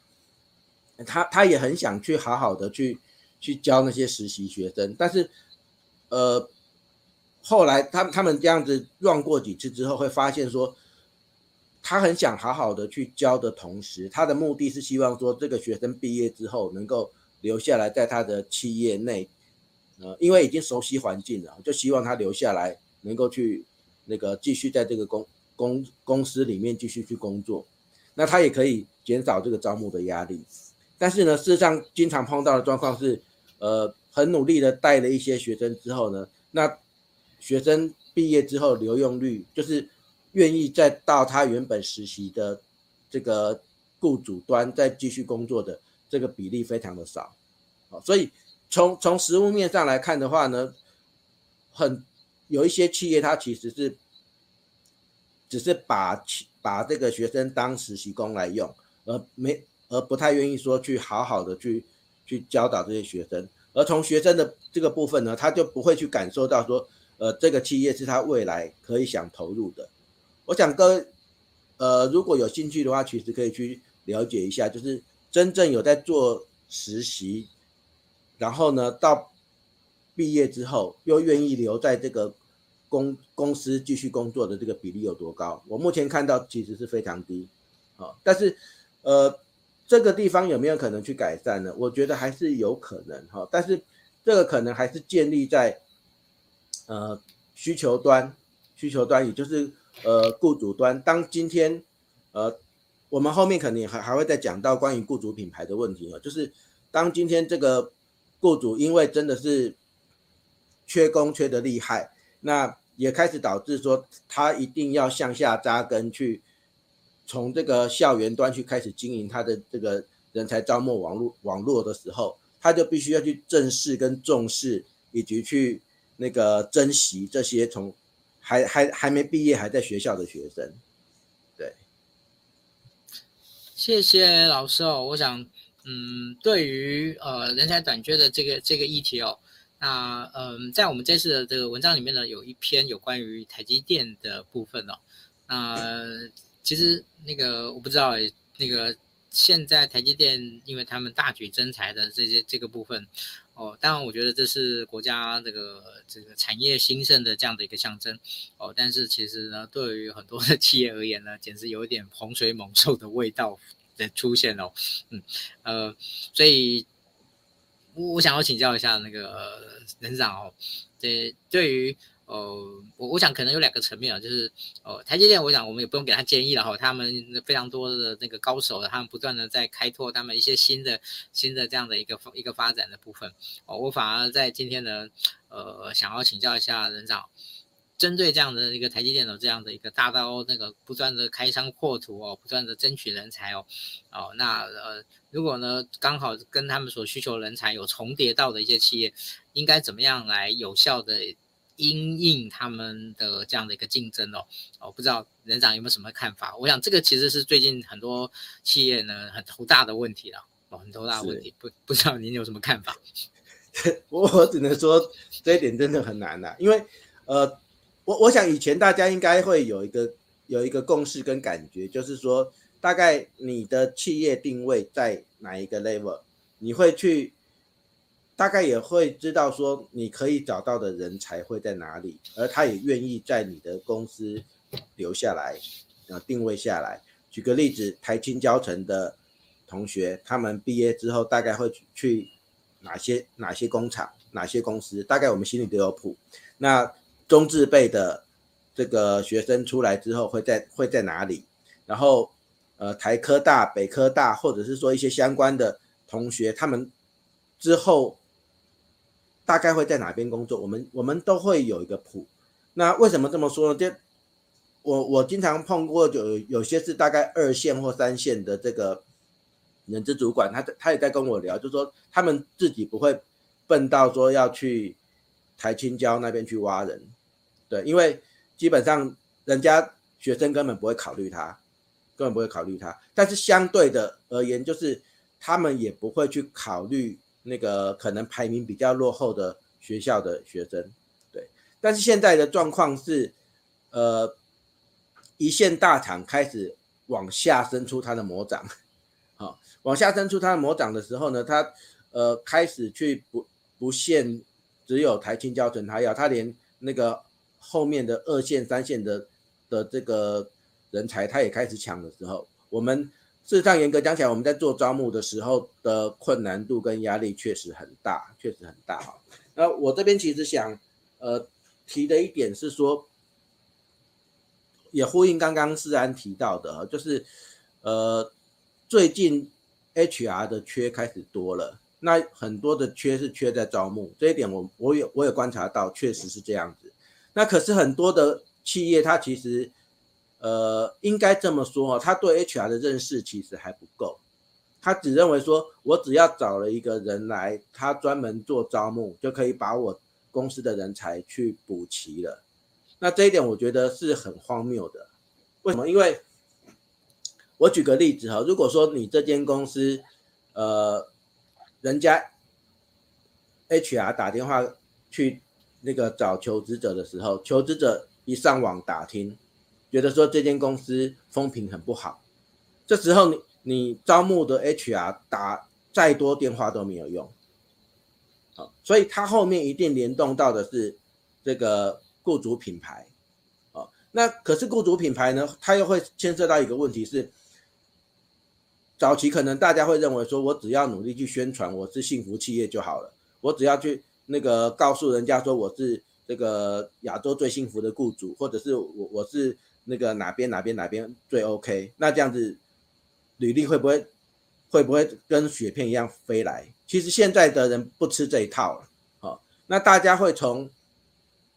他他也很想去好好的去。去教那些实习学生，但是，呃，后来他他们这样子转过几次之后，会发现说，他很想好好的去教的同时，他的目的是希望说这个学生毕业之后能够留下来在他的企业内，呃，因为已经熟悉环境了，就希望他留下来能够去那个继续在这个公公公司里面继续去工作，那他也可以减少这个招募的压力。但是呢，事实上经常碰到的状况是。呃，很努力的带了一些学生之后呢，那学生毕业之后留用率，就是愿意再到他原本实习的这个雇主端再继续工作的这个比例非常的少，好，所以从从实物面上来看的话呢，很有一些企业它其实是只是把把这个学生当实习工来用，而没而不太愿意说去好好的去。去教导这些学生，而从学生的这个部分呢，他就不会去感受到说，呃，这个企业是他未来可以想投入的。我想各位，呃，如果有兴趣的话，其实可以去了解一下，就是真正有在做实习，然后呢，到毕业之后又愿意留在这个公公司继续工作的这个比例有多高？我目前看到其实是非常低，啊，但是，呃。这个地方有没有可能去改善呢？我觉得还是有可能哈，但是这个可能还是建立在呃需求端，需求端也就是呃雇主端。当今天呃我们后面肯定还还会再讲到关于雇主品牌的问题啊，就是当今天这个雇主因为真的是缺工缺得厉害，那也开始导致说他一定要向下扎根去。从这个校园端去开始经营他的这个人才招募网络网络的时候，他就必须要去正视跟重视，以及去那个珍惜这些从还还还没毕业还在学校的学生。对，谢谢老师哦。我想，嗯，对于呃人才短缺的这个这个议题哦，那嗯，在我们这次的这个文章里面呢，有一篇有关于台积电的部分哦，那。(laughs) 其实那个我不知道诶，那个现在台积电因为他们大举增材的这些这个部分，哦，当然我觉得这是国家这个这个产业兴盛的这样的一个象征，哦，但是其实呢，对于很多的 (laughs) 企业而言呢，简直有一点洪水猛兽的味道的出现哦，嗯，呃，所以我我想要请教一下那个任长哦，对，对于。呃，我我想可能有两个层面啊，就是呃，台积电，我想我们也不用给他建议了哈，他们非常多的那个高手，他们不断的在开拓他们一些新的新的这样的一个一个发展的部分。哦，我反而在今天呢，呃，想要请教一下任长，针对这样的一个台积电的这样的一个大刀，那个不断的开仓扩土哦，不断的争取人才哦，哦，那呃，如果呢刚好跟他们所需求人才有重叠到的一些企业，应该怎么样来有效的？因应他们的这样的一个竞争哦，我不知道任长有没有什么看法？我想这个其实是最近很多企业呢很头大的问题了，哦，很头大的问题，不不知道您有什么看法？我 (laughs) 我只能说这一点真的很难呐，因为呃，我我想以前大家应该会有一个有一个共识跟感觉，就是说大概你的企业定位在哪一个 level，你会去。大概也会知道说你可以找到的人才会在哪里，而他也愿意在你的公司留下来，呃，定位下来。举个例子，台清交成的同学，他们毕业之后大概会去哪些哪些工厂、哪些公司，大概我们心里都有谱。那中字辈的这个学生出来之后会在会在哪里？然后呃，台科大、北科大，或者是说一些相关的同学，他们之后。大概会在哪边工作？我们我们都会有一个谱。那为什么这么说呢？就我我经常碰过，有有些是大概二线或三线的这个人资主管，他他也在跟我聊，就说他们自己不会笨到说要去台青交那边去挖人，对，因为基本上人家学生根本不会考虑他，根本不会考虑他。但是相对的而言，就是他们也不会去考虑。那个可能排名比较落后的学校的学生，对，但是现在的状况是，呃，一线大厂开始往下伸出它的魔掌，好，往下伸出它的魔掌的时候呢，它呃开始去不不限只有台清交成，它要它连那个后面的二线三线的的这个人才，它也开始抢的时候，我们。事实上，严格讲起来，我们在做招募的时候的困难度跟压力确实很大，确实很大哈。那我这边其实想，呃，提的一点是说，也呼应刚刚世安提到的，就是，呃，最近 HR 的缺开始多了，那很多的缺是缺在招募这一点我，我我有我有观察到，确实是这样子。那可是很多的企业，它其实。呃，应该这么说，他对 HR 的认识其实还不够，他只认为说，我只要找了一个人来，他专门做招募，就可以把我公司的人才去补齐了。那这一点我觉得是很荒谬的。为什么？因为，我举个例子哈，如果说你这间公司，呃，人家 HR 打电话去那个找求职者的时候，求职者一上网打听。觉得说这间公司风评很不好，这时候你你招募的 HR 打再多电话都没有用，好，所以他后面一定联动到的是这个雇主品牌，好，那可是雇主品牌呢，它又会牵涉到一个问题是，早期可能大家会认为说我只要努力去宣传我是幸福企业就好了，我只要去那个告诉人家说我是这个亚洲最幸福的雇主，或者是我我是。那个哪边哪边哪边最 OK？那这样子履历会不会会不会跟雪片一样飞来？其实现在的人不吃这一套了。好，那大家会从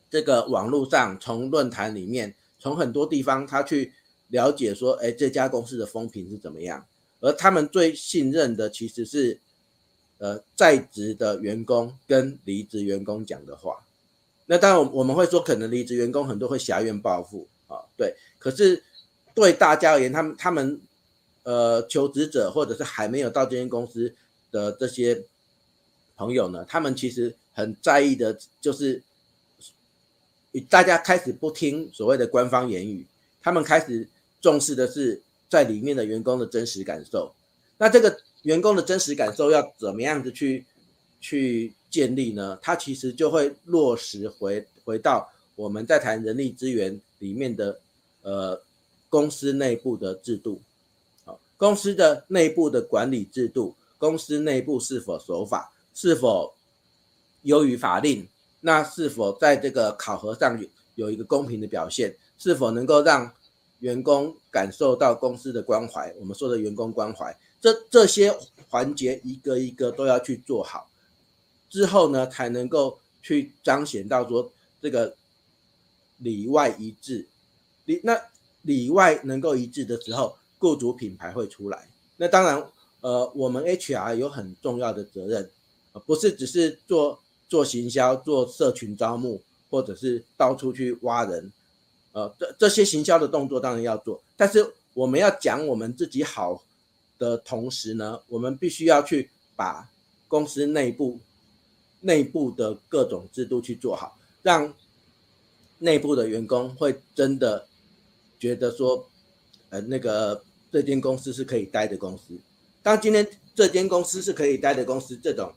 这个网络上、从论坛里面、从很多地方，他去了解说，哎，这家公司的风评是怎么样？而他们最信任的其实是呃在职的员工跟离职员工讲的话。那当然，我们会说，可能离职员工很多会挟怨报复。啊，对，可是对大家而言，他们他们呃求职者或者是还没有到这间公司的这些朋友呢，他们其实很在意的，就是大家开始不听所谓的官方言语，他们开始重视的是在里面的员工的真实感受。那这个员工的真实感受要怎么样子去去建立呢？它其实就会落实回回到我们在谈人力资源里面的呃公司内部的制度，好，公司的内部的管理制度，公司内部是否守法，是否优于法令，那是否在这个考核上有有一个公平的表现，是否能够让员工感受到公司的关怀，我们说的员工关怀，这这些环节一个一个都要去做好，之后呢，才能够去彰显到说这个里外一致，里那里外能够一致的时候，雇主品牌会出来。那当然，呃，我们 HR 有很重要的责任，呃不是只是做做行销、做社群招募，或者是到处去挖人。呃，这这些行销的动作当然要做，但是我们要讲我们自己好的同时呢，我们必须要去把公司内部内部的各种制度去做好，让内部的员工会真的觉得说，呃，那个这间公司是可以待的公司。当今天这间公司是可以待的公司，这种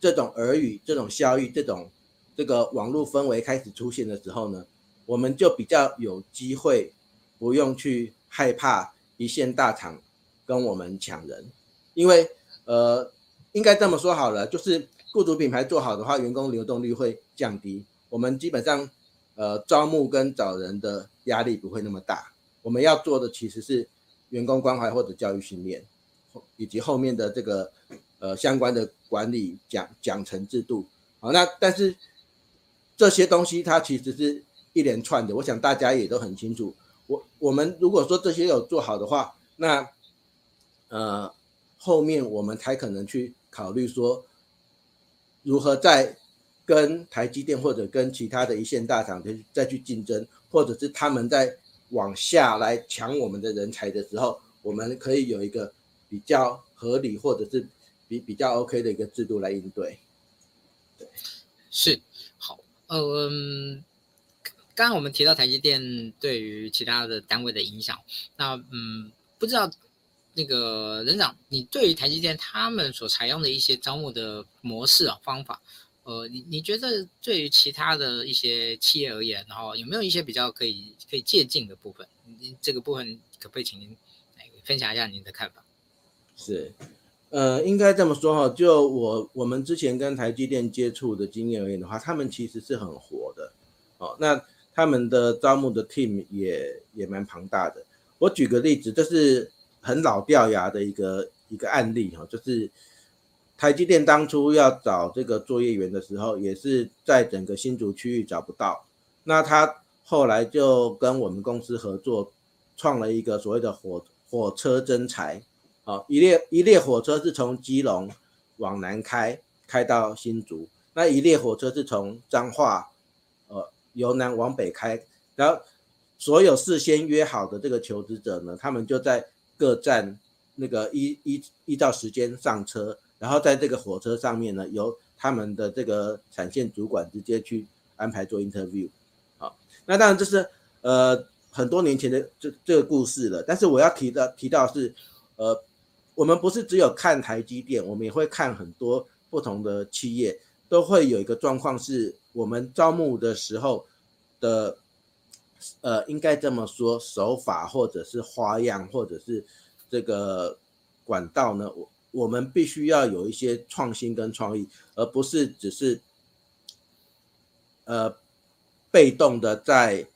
这种耳语、这种效益、这种这个网络氛围开始出现的时候呢，我们就比较有机会，不用去害怕一线大厂跟我们抢人，因为呃，应该这么说好了，就是雇主品牌做好的话，员工流动率会降低，我们基本上呃招募跟找人的压力不会那么大。我们要做的其实是员工关怀或者教育训练，以及后面的这个呃相关的管理奖奖惩制度。好，那但是这些东西它其实是。一连串的，我想大家也都很清楚。我我们如果说这些有做好的话，那呃后面我们才可能去考虑说，如何在跟台积电或者跟其他的一线大厂再去竞争，或者是他们在往下来抢我们的人才的时候，我们可以有一个比较合理或者是比比较 OK 的一个制度来应对。对，是好，嗯。刚刚我们提到台积电对于其他的单位的影响，那嗯，不知道那个人长，你对于台积电他们所采用的一些招募的模式啊方法，呃，你你觉得对于其他的一些企业而言，然后有没有一些比较可以可以借鉴的部分？这个部分可不可以请您来分享一下您的看法？是，呃，应该这么说哈，就我我们之前跟台积电接触的经验而言的话，他们其实是很活的，哦，那。他们的招募的 team 也也蛮庞大的。我举个例子，这是很老掉牙的一个一个案例哈，就是台积电当初要找这个作业员的时候，也是在整个新竹区域找不到。那他后来就跟我们公司合作，创了一个所谓的火火车征才，啊，一列一列火车是从基隆往南开，开到新竹，那一列火车是从彰化。呃由南往北开，然后所有事先约好的这个求职者呢，他们就在各站那个依依依照时间上车，然后在这个火车上面呢，由他们的这个产线主管直接去安排做 interview。好，那当然这是呃很多年前的这这个故事了，但是我要提到提到是呃我们不是只有看台积电，我们也会看很多不同的企业，都会有一个状况是。我们招募的时候的，呃，应该这么说，手法或者是花样，或者是这个管道呢，我我们必须要有一些创新跟创意，而不是只是，呃，被动的在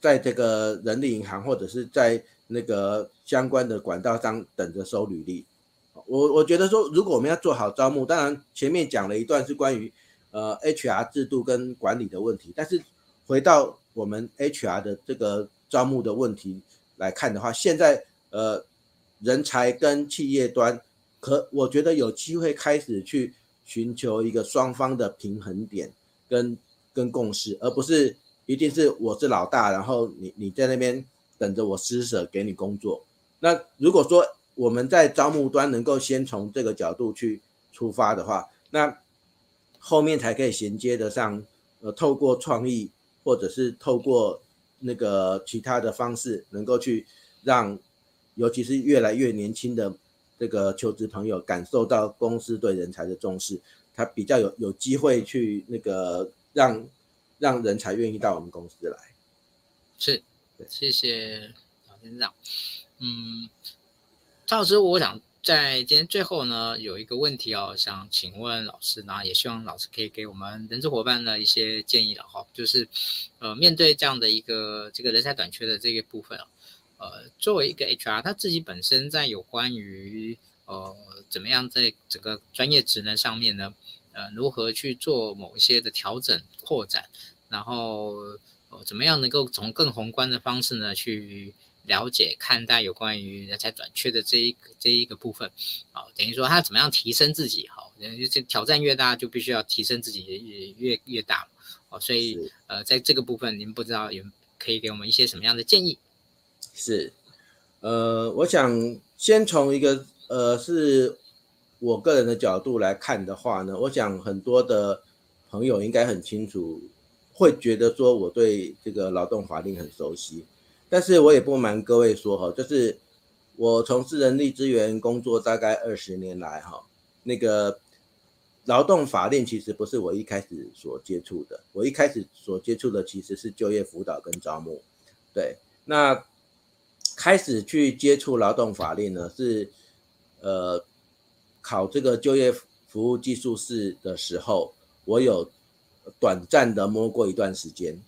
在这个人力银行或者是在那个相关的管道上等着收履历。我我觉得说，如果我们要做好招募，当然前面讲了一段是关于。呃，HR 制度跟管理的问题，但是回到我们 HR 的这个招募的问题来看的话，现在呃，人才跟企业端可我觉得有机会开始去寻求一个双方的平衡点跟跟共识，而不是一定是我是老大，然后你你在那边等着我施舍给你工作。那如果说我们在招募端能够先从这个角度去出发的话，那后面才可以衔接得上，呃，透过创意或者是透过那个其他的方式，能够去让，尤其是越来越年轻的这个求职朋友感受到公司对人才的重视，他比较有有机会去那个让让人才愿意到我们公司来。是，谢谢老先生。嗯，赵老师，我想在今天最后呢，有一个问题哦，想请问老师，那也希望老师可以给我们人资伙伴的一些建议了哈，就是呃，面对这样的一个这个人才短缺的这个部分呃，作为一个 HR，他自己本身在有关于呃怎么样在整个专业职能上面呢，呃，如何去做某一些的调整扩展，然后呃怎么样能够从更宏观的方式呢去了解看待有关于人才短缺的这一个这一个部分，啊、呃，等于说他怎么样提升自己，好，这挑战越大，就必须要提升自己也越越大，哦、呃，所以呃在这个部分，您不知道有可以给我们一些什么样的建议？是，呃，我想先从一个呃，是我个人的角度来看的话呢，我想很多的朋友应该很清楚，会觉得说我对这个劳动法令很熟悉，但是我也不瞒各位说哈，就是我从事人力资源工作大概二十年来哈，那个劳动法令其实不是我一开始所接触的，我一开始所接触的其实是就业辅导跟招募，对，那。开始去接触劳动法令呢，是呃考这个就业服务技术士的时候，我有短暂的摸过一段时间，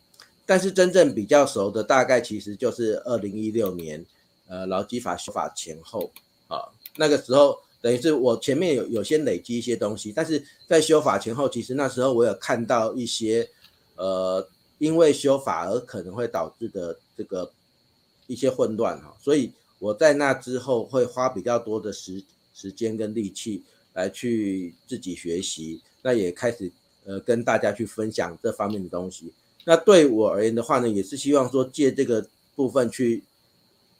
但是真正比较熟的大概其实就是二零一六年，呃劳基法修法前后啊，那个时候等于是我前面有有先累积一些东西，但是在修法前后，其实那时候我有看到一些呃因为修法而可能会导致的这个。一些混乱哈，所以我在那之后会花比较多的时时间跟力气来去自己学习，那也开始呃跟大家去分享这方面的东西。那对我而言的话呢，也是希望说借这个部分去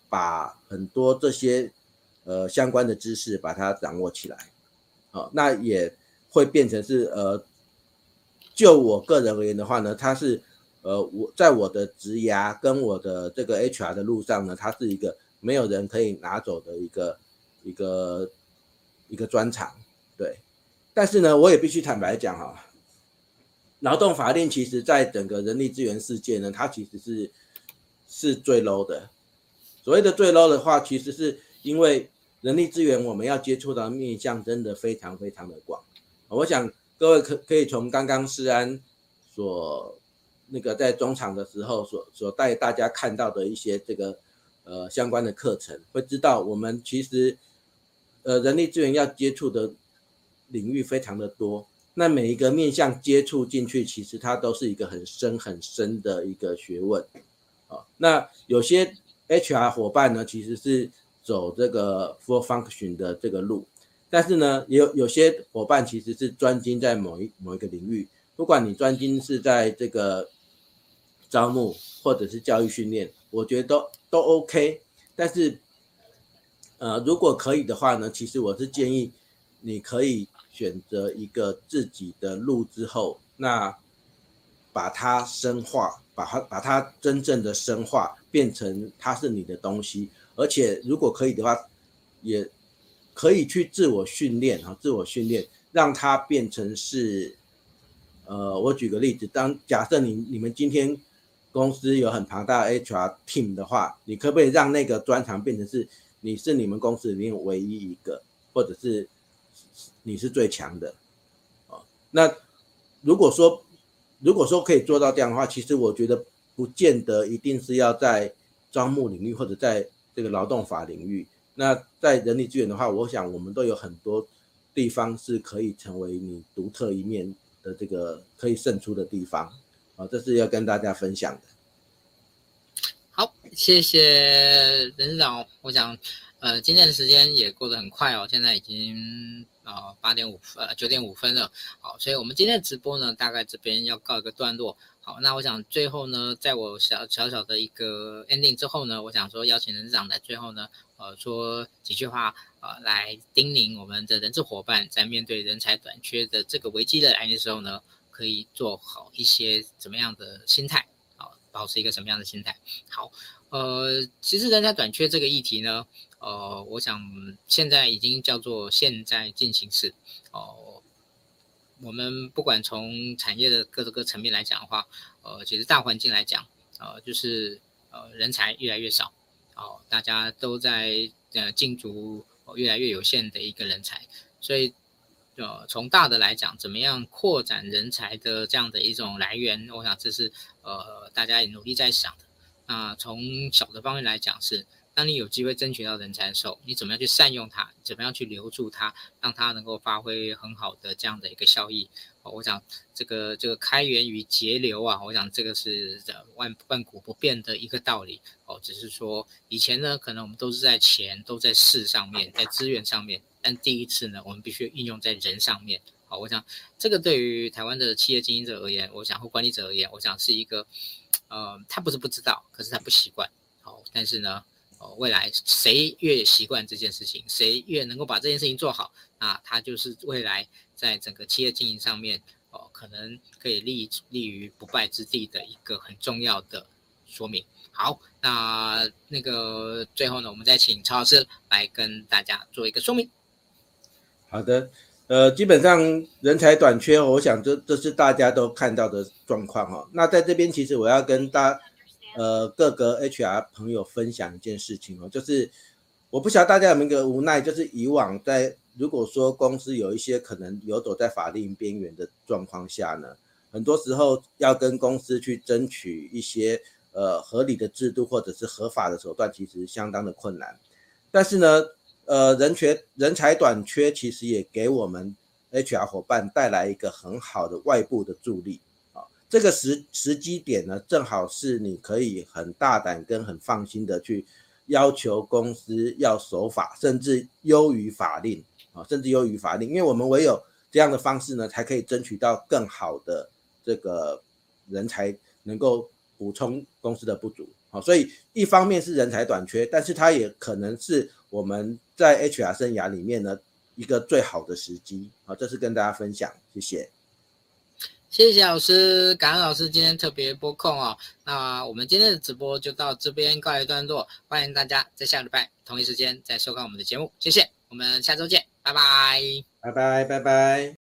把很多这些呃相关的知识把它掌握起来，好，那也会变成是呃就我个人而言的话呢，它是。呃，我在我的职涯跟我的这个 HR 的路上呢，它是一个没有人可以拿走的一个一个一个专长，对。但是呢，我也必须坦白讲哈，劳动法令其实在整个人力资源世界呢，它其实是是最 low 的。所谓的最 low 的话，其实是因为人力资源我们要接触到面向真的非常非常的广。我想各位可可以从刚刚施安所那个在中场的时候所所带大家看到的一些这个呃相关的课程，会知道我们其实呃人力资源要接触的领域非常的多，那每一个面向接触进去，其实它都是一个很深很深的一个学问啊。那有些 HR 伙伴呢，其实是走这个 full function 的这个路，但是呢，也有有些伙伴其实是专精在某一某一个领域，不管你专精是在这个。招募或者是教育训练，我觉得都都 OK。但是，呃，如果可以的话呢，其实我是建议你可以选择一个自己的路之后，那把它深化，把它把它真正的深化，变成它是你的东西。而且，如果可以的话，也可以去自我训练啊，自我训练，让它变成是，呃，我举个例子，当假设你你们今天。公司有很庞大的 HR team 的话，你可不可以让那个专长变成是你是你们公司里面唯一一个，或者是你是最强的？哦，那如果说如果说可以做到这样的话，其实我觉得不见得一定是要在招募领域或者在这个劳动法领域。那在人力资源的话，我想我们都有很多地方是可以成为你独特一面的这个可以胜出的地方。好，这是要跟大家分享的。好，谢谢任市长。我想，呃，今天的时间也过得很快哦，现在已经呃八点五呃九点五分了。好，所以我们今天的直播呢，大概这边要告一个段落。好，那我想最后呢，在我小小小的一个 ending 之后呢，我想说邀请任市长在最后呢，呃，说几句话，呃，来叮咛我们的人事伙伴，在面对人才短缺的这个危机的来临的时候呢。可以做好一些怎么样的心态？啊，保持一个什么样的心态？好，呃，其实人才短缺这个议题呢，呃，我想现在已经叫做现在进行式哦。我们不管从产业的各个层面来讲的话，呃，其实大环境来讲，呃，就是呃人才越来越少，哦，大家都在呃竞逐越来越有限的一个人才，所以呃从大的来讲，怎么样扩展人才的这样的一种来源，我想这是呃大家也努力在想的。那从小的方面来讲是。当你有机会争取到人才的时候，你怎么样去善用它？怎么样去留住它，让它能够发挥很好的这样的一个效益？我想这个这个开源与节流啊，我想这个是万万古不变的一个道理。哦，只是说以前呢，可能我们都是在钱都在事上面，在资源上面，但第一次呢，我们必须运用在人上面。好，我想这个对于台湾的企业经营者而言，我想或管理者而言，我想是一个，呃，他不是不知道，可是他不习惯。好，但是呢。哦，未来谁越习惯这件事情，谁越能够把这件事情做好，啊，他就是未来在整个企业经营上面，哦，可能可以立立于不败之地的一个很重要的说明。好，那那个最后呢，我们再请曹老师来跟大家做一个说明。好的，呃，基本上人才短缺，我想这这是大家都看到的状况哈。那在这边，其实我要跟大呃，各个 HR 朋友分享一件事情哦，就是我不晓得大家有没有一个无奈，就是以往在如果说公司有一些可能游走在法令边缘的状况下呢，很多时候要跟公司去争取一些呃合理的制度或者是合法的手段，其实相当的困难。但是呢，呃，人缺人才短缺，其实也给我们 HR 伙伴带来一个很好的外部的助力啊。这个时时机点呢，正好是你可以很大胆跟很放心的去要求公司要守法，甚至优于法令啊，甚至优于法令，因为我们唯有这样的方式呢，才可以争取到更好的这个人才，能够补充公司的不足。好，所以一方面是人才短缺，但是它也可能是我们在 HR 生涯里面呢一个最好的时机。好，这是跟大家分享，谢谢。谢谢老师，感恩老师今天特别播控哦。那我们今天的直播就到这边告一段落，欢迎大家在下礼拜同一时间再收看我们的节目。谢谢，我们下周见，拜拜，拜拜，拜拜。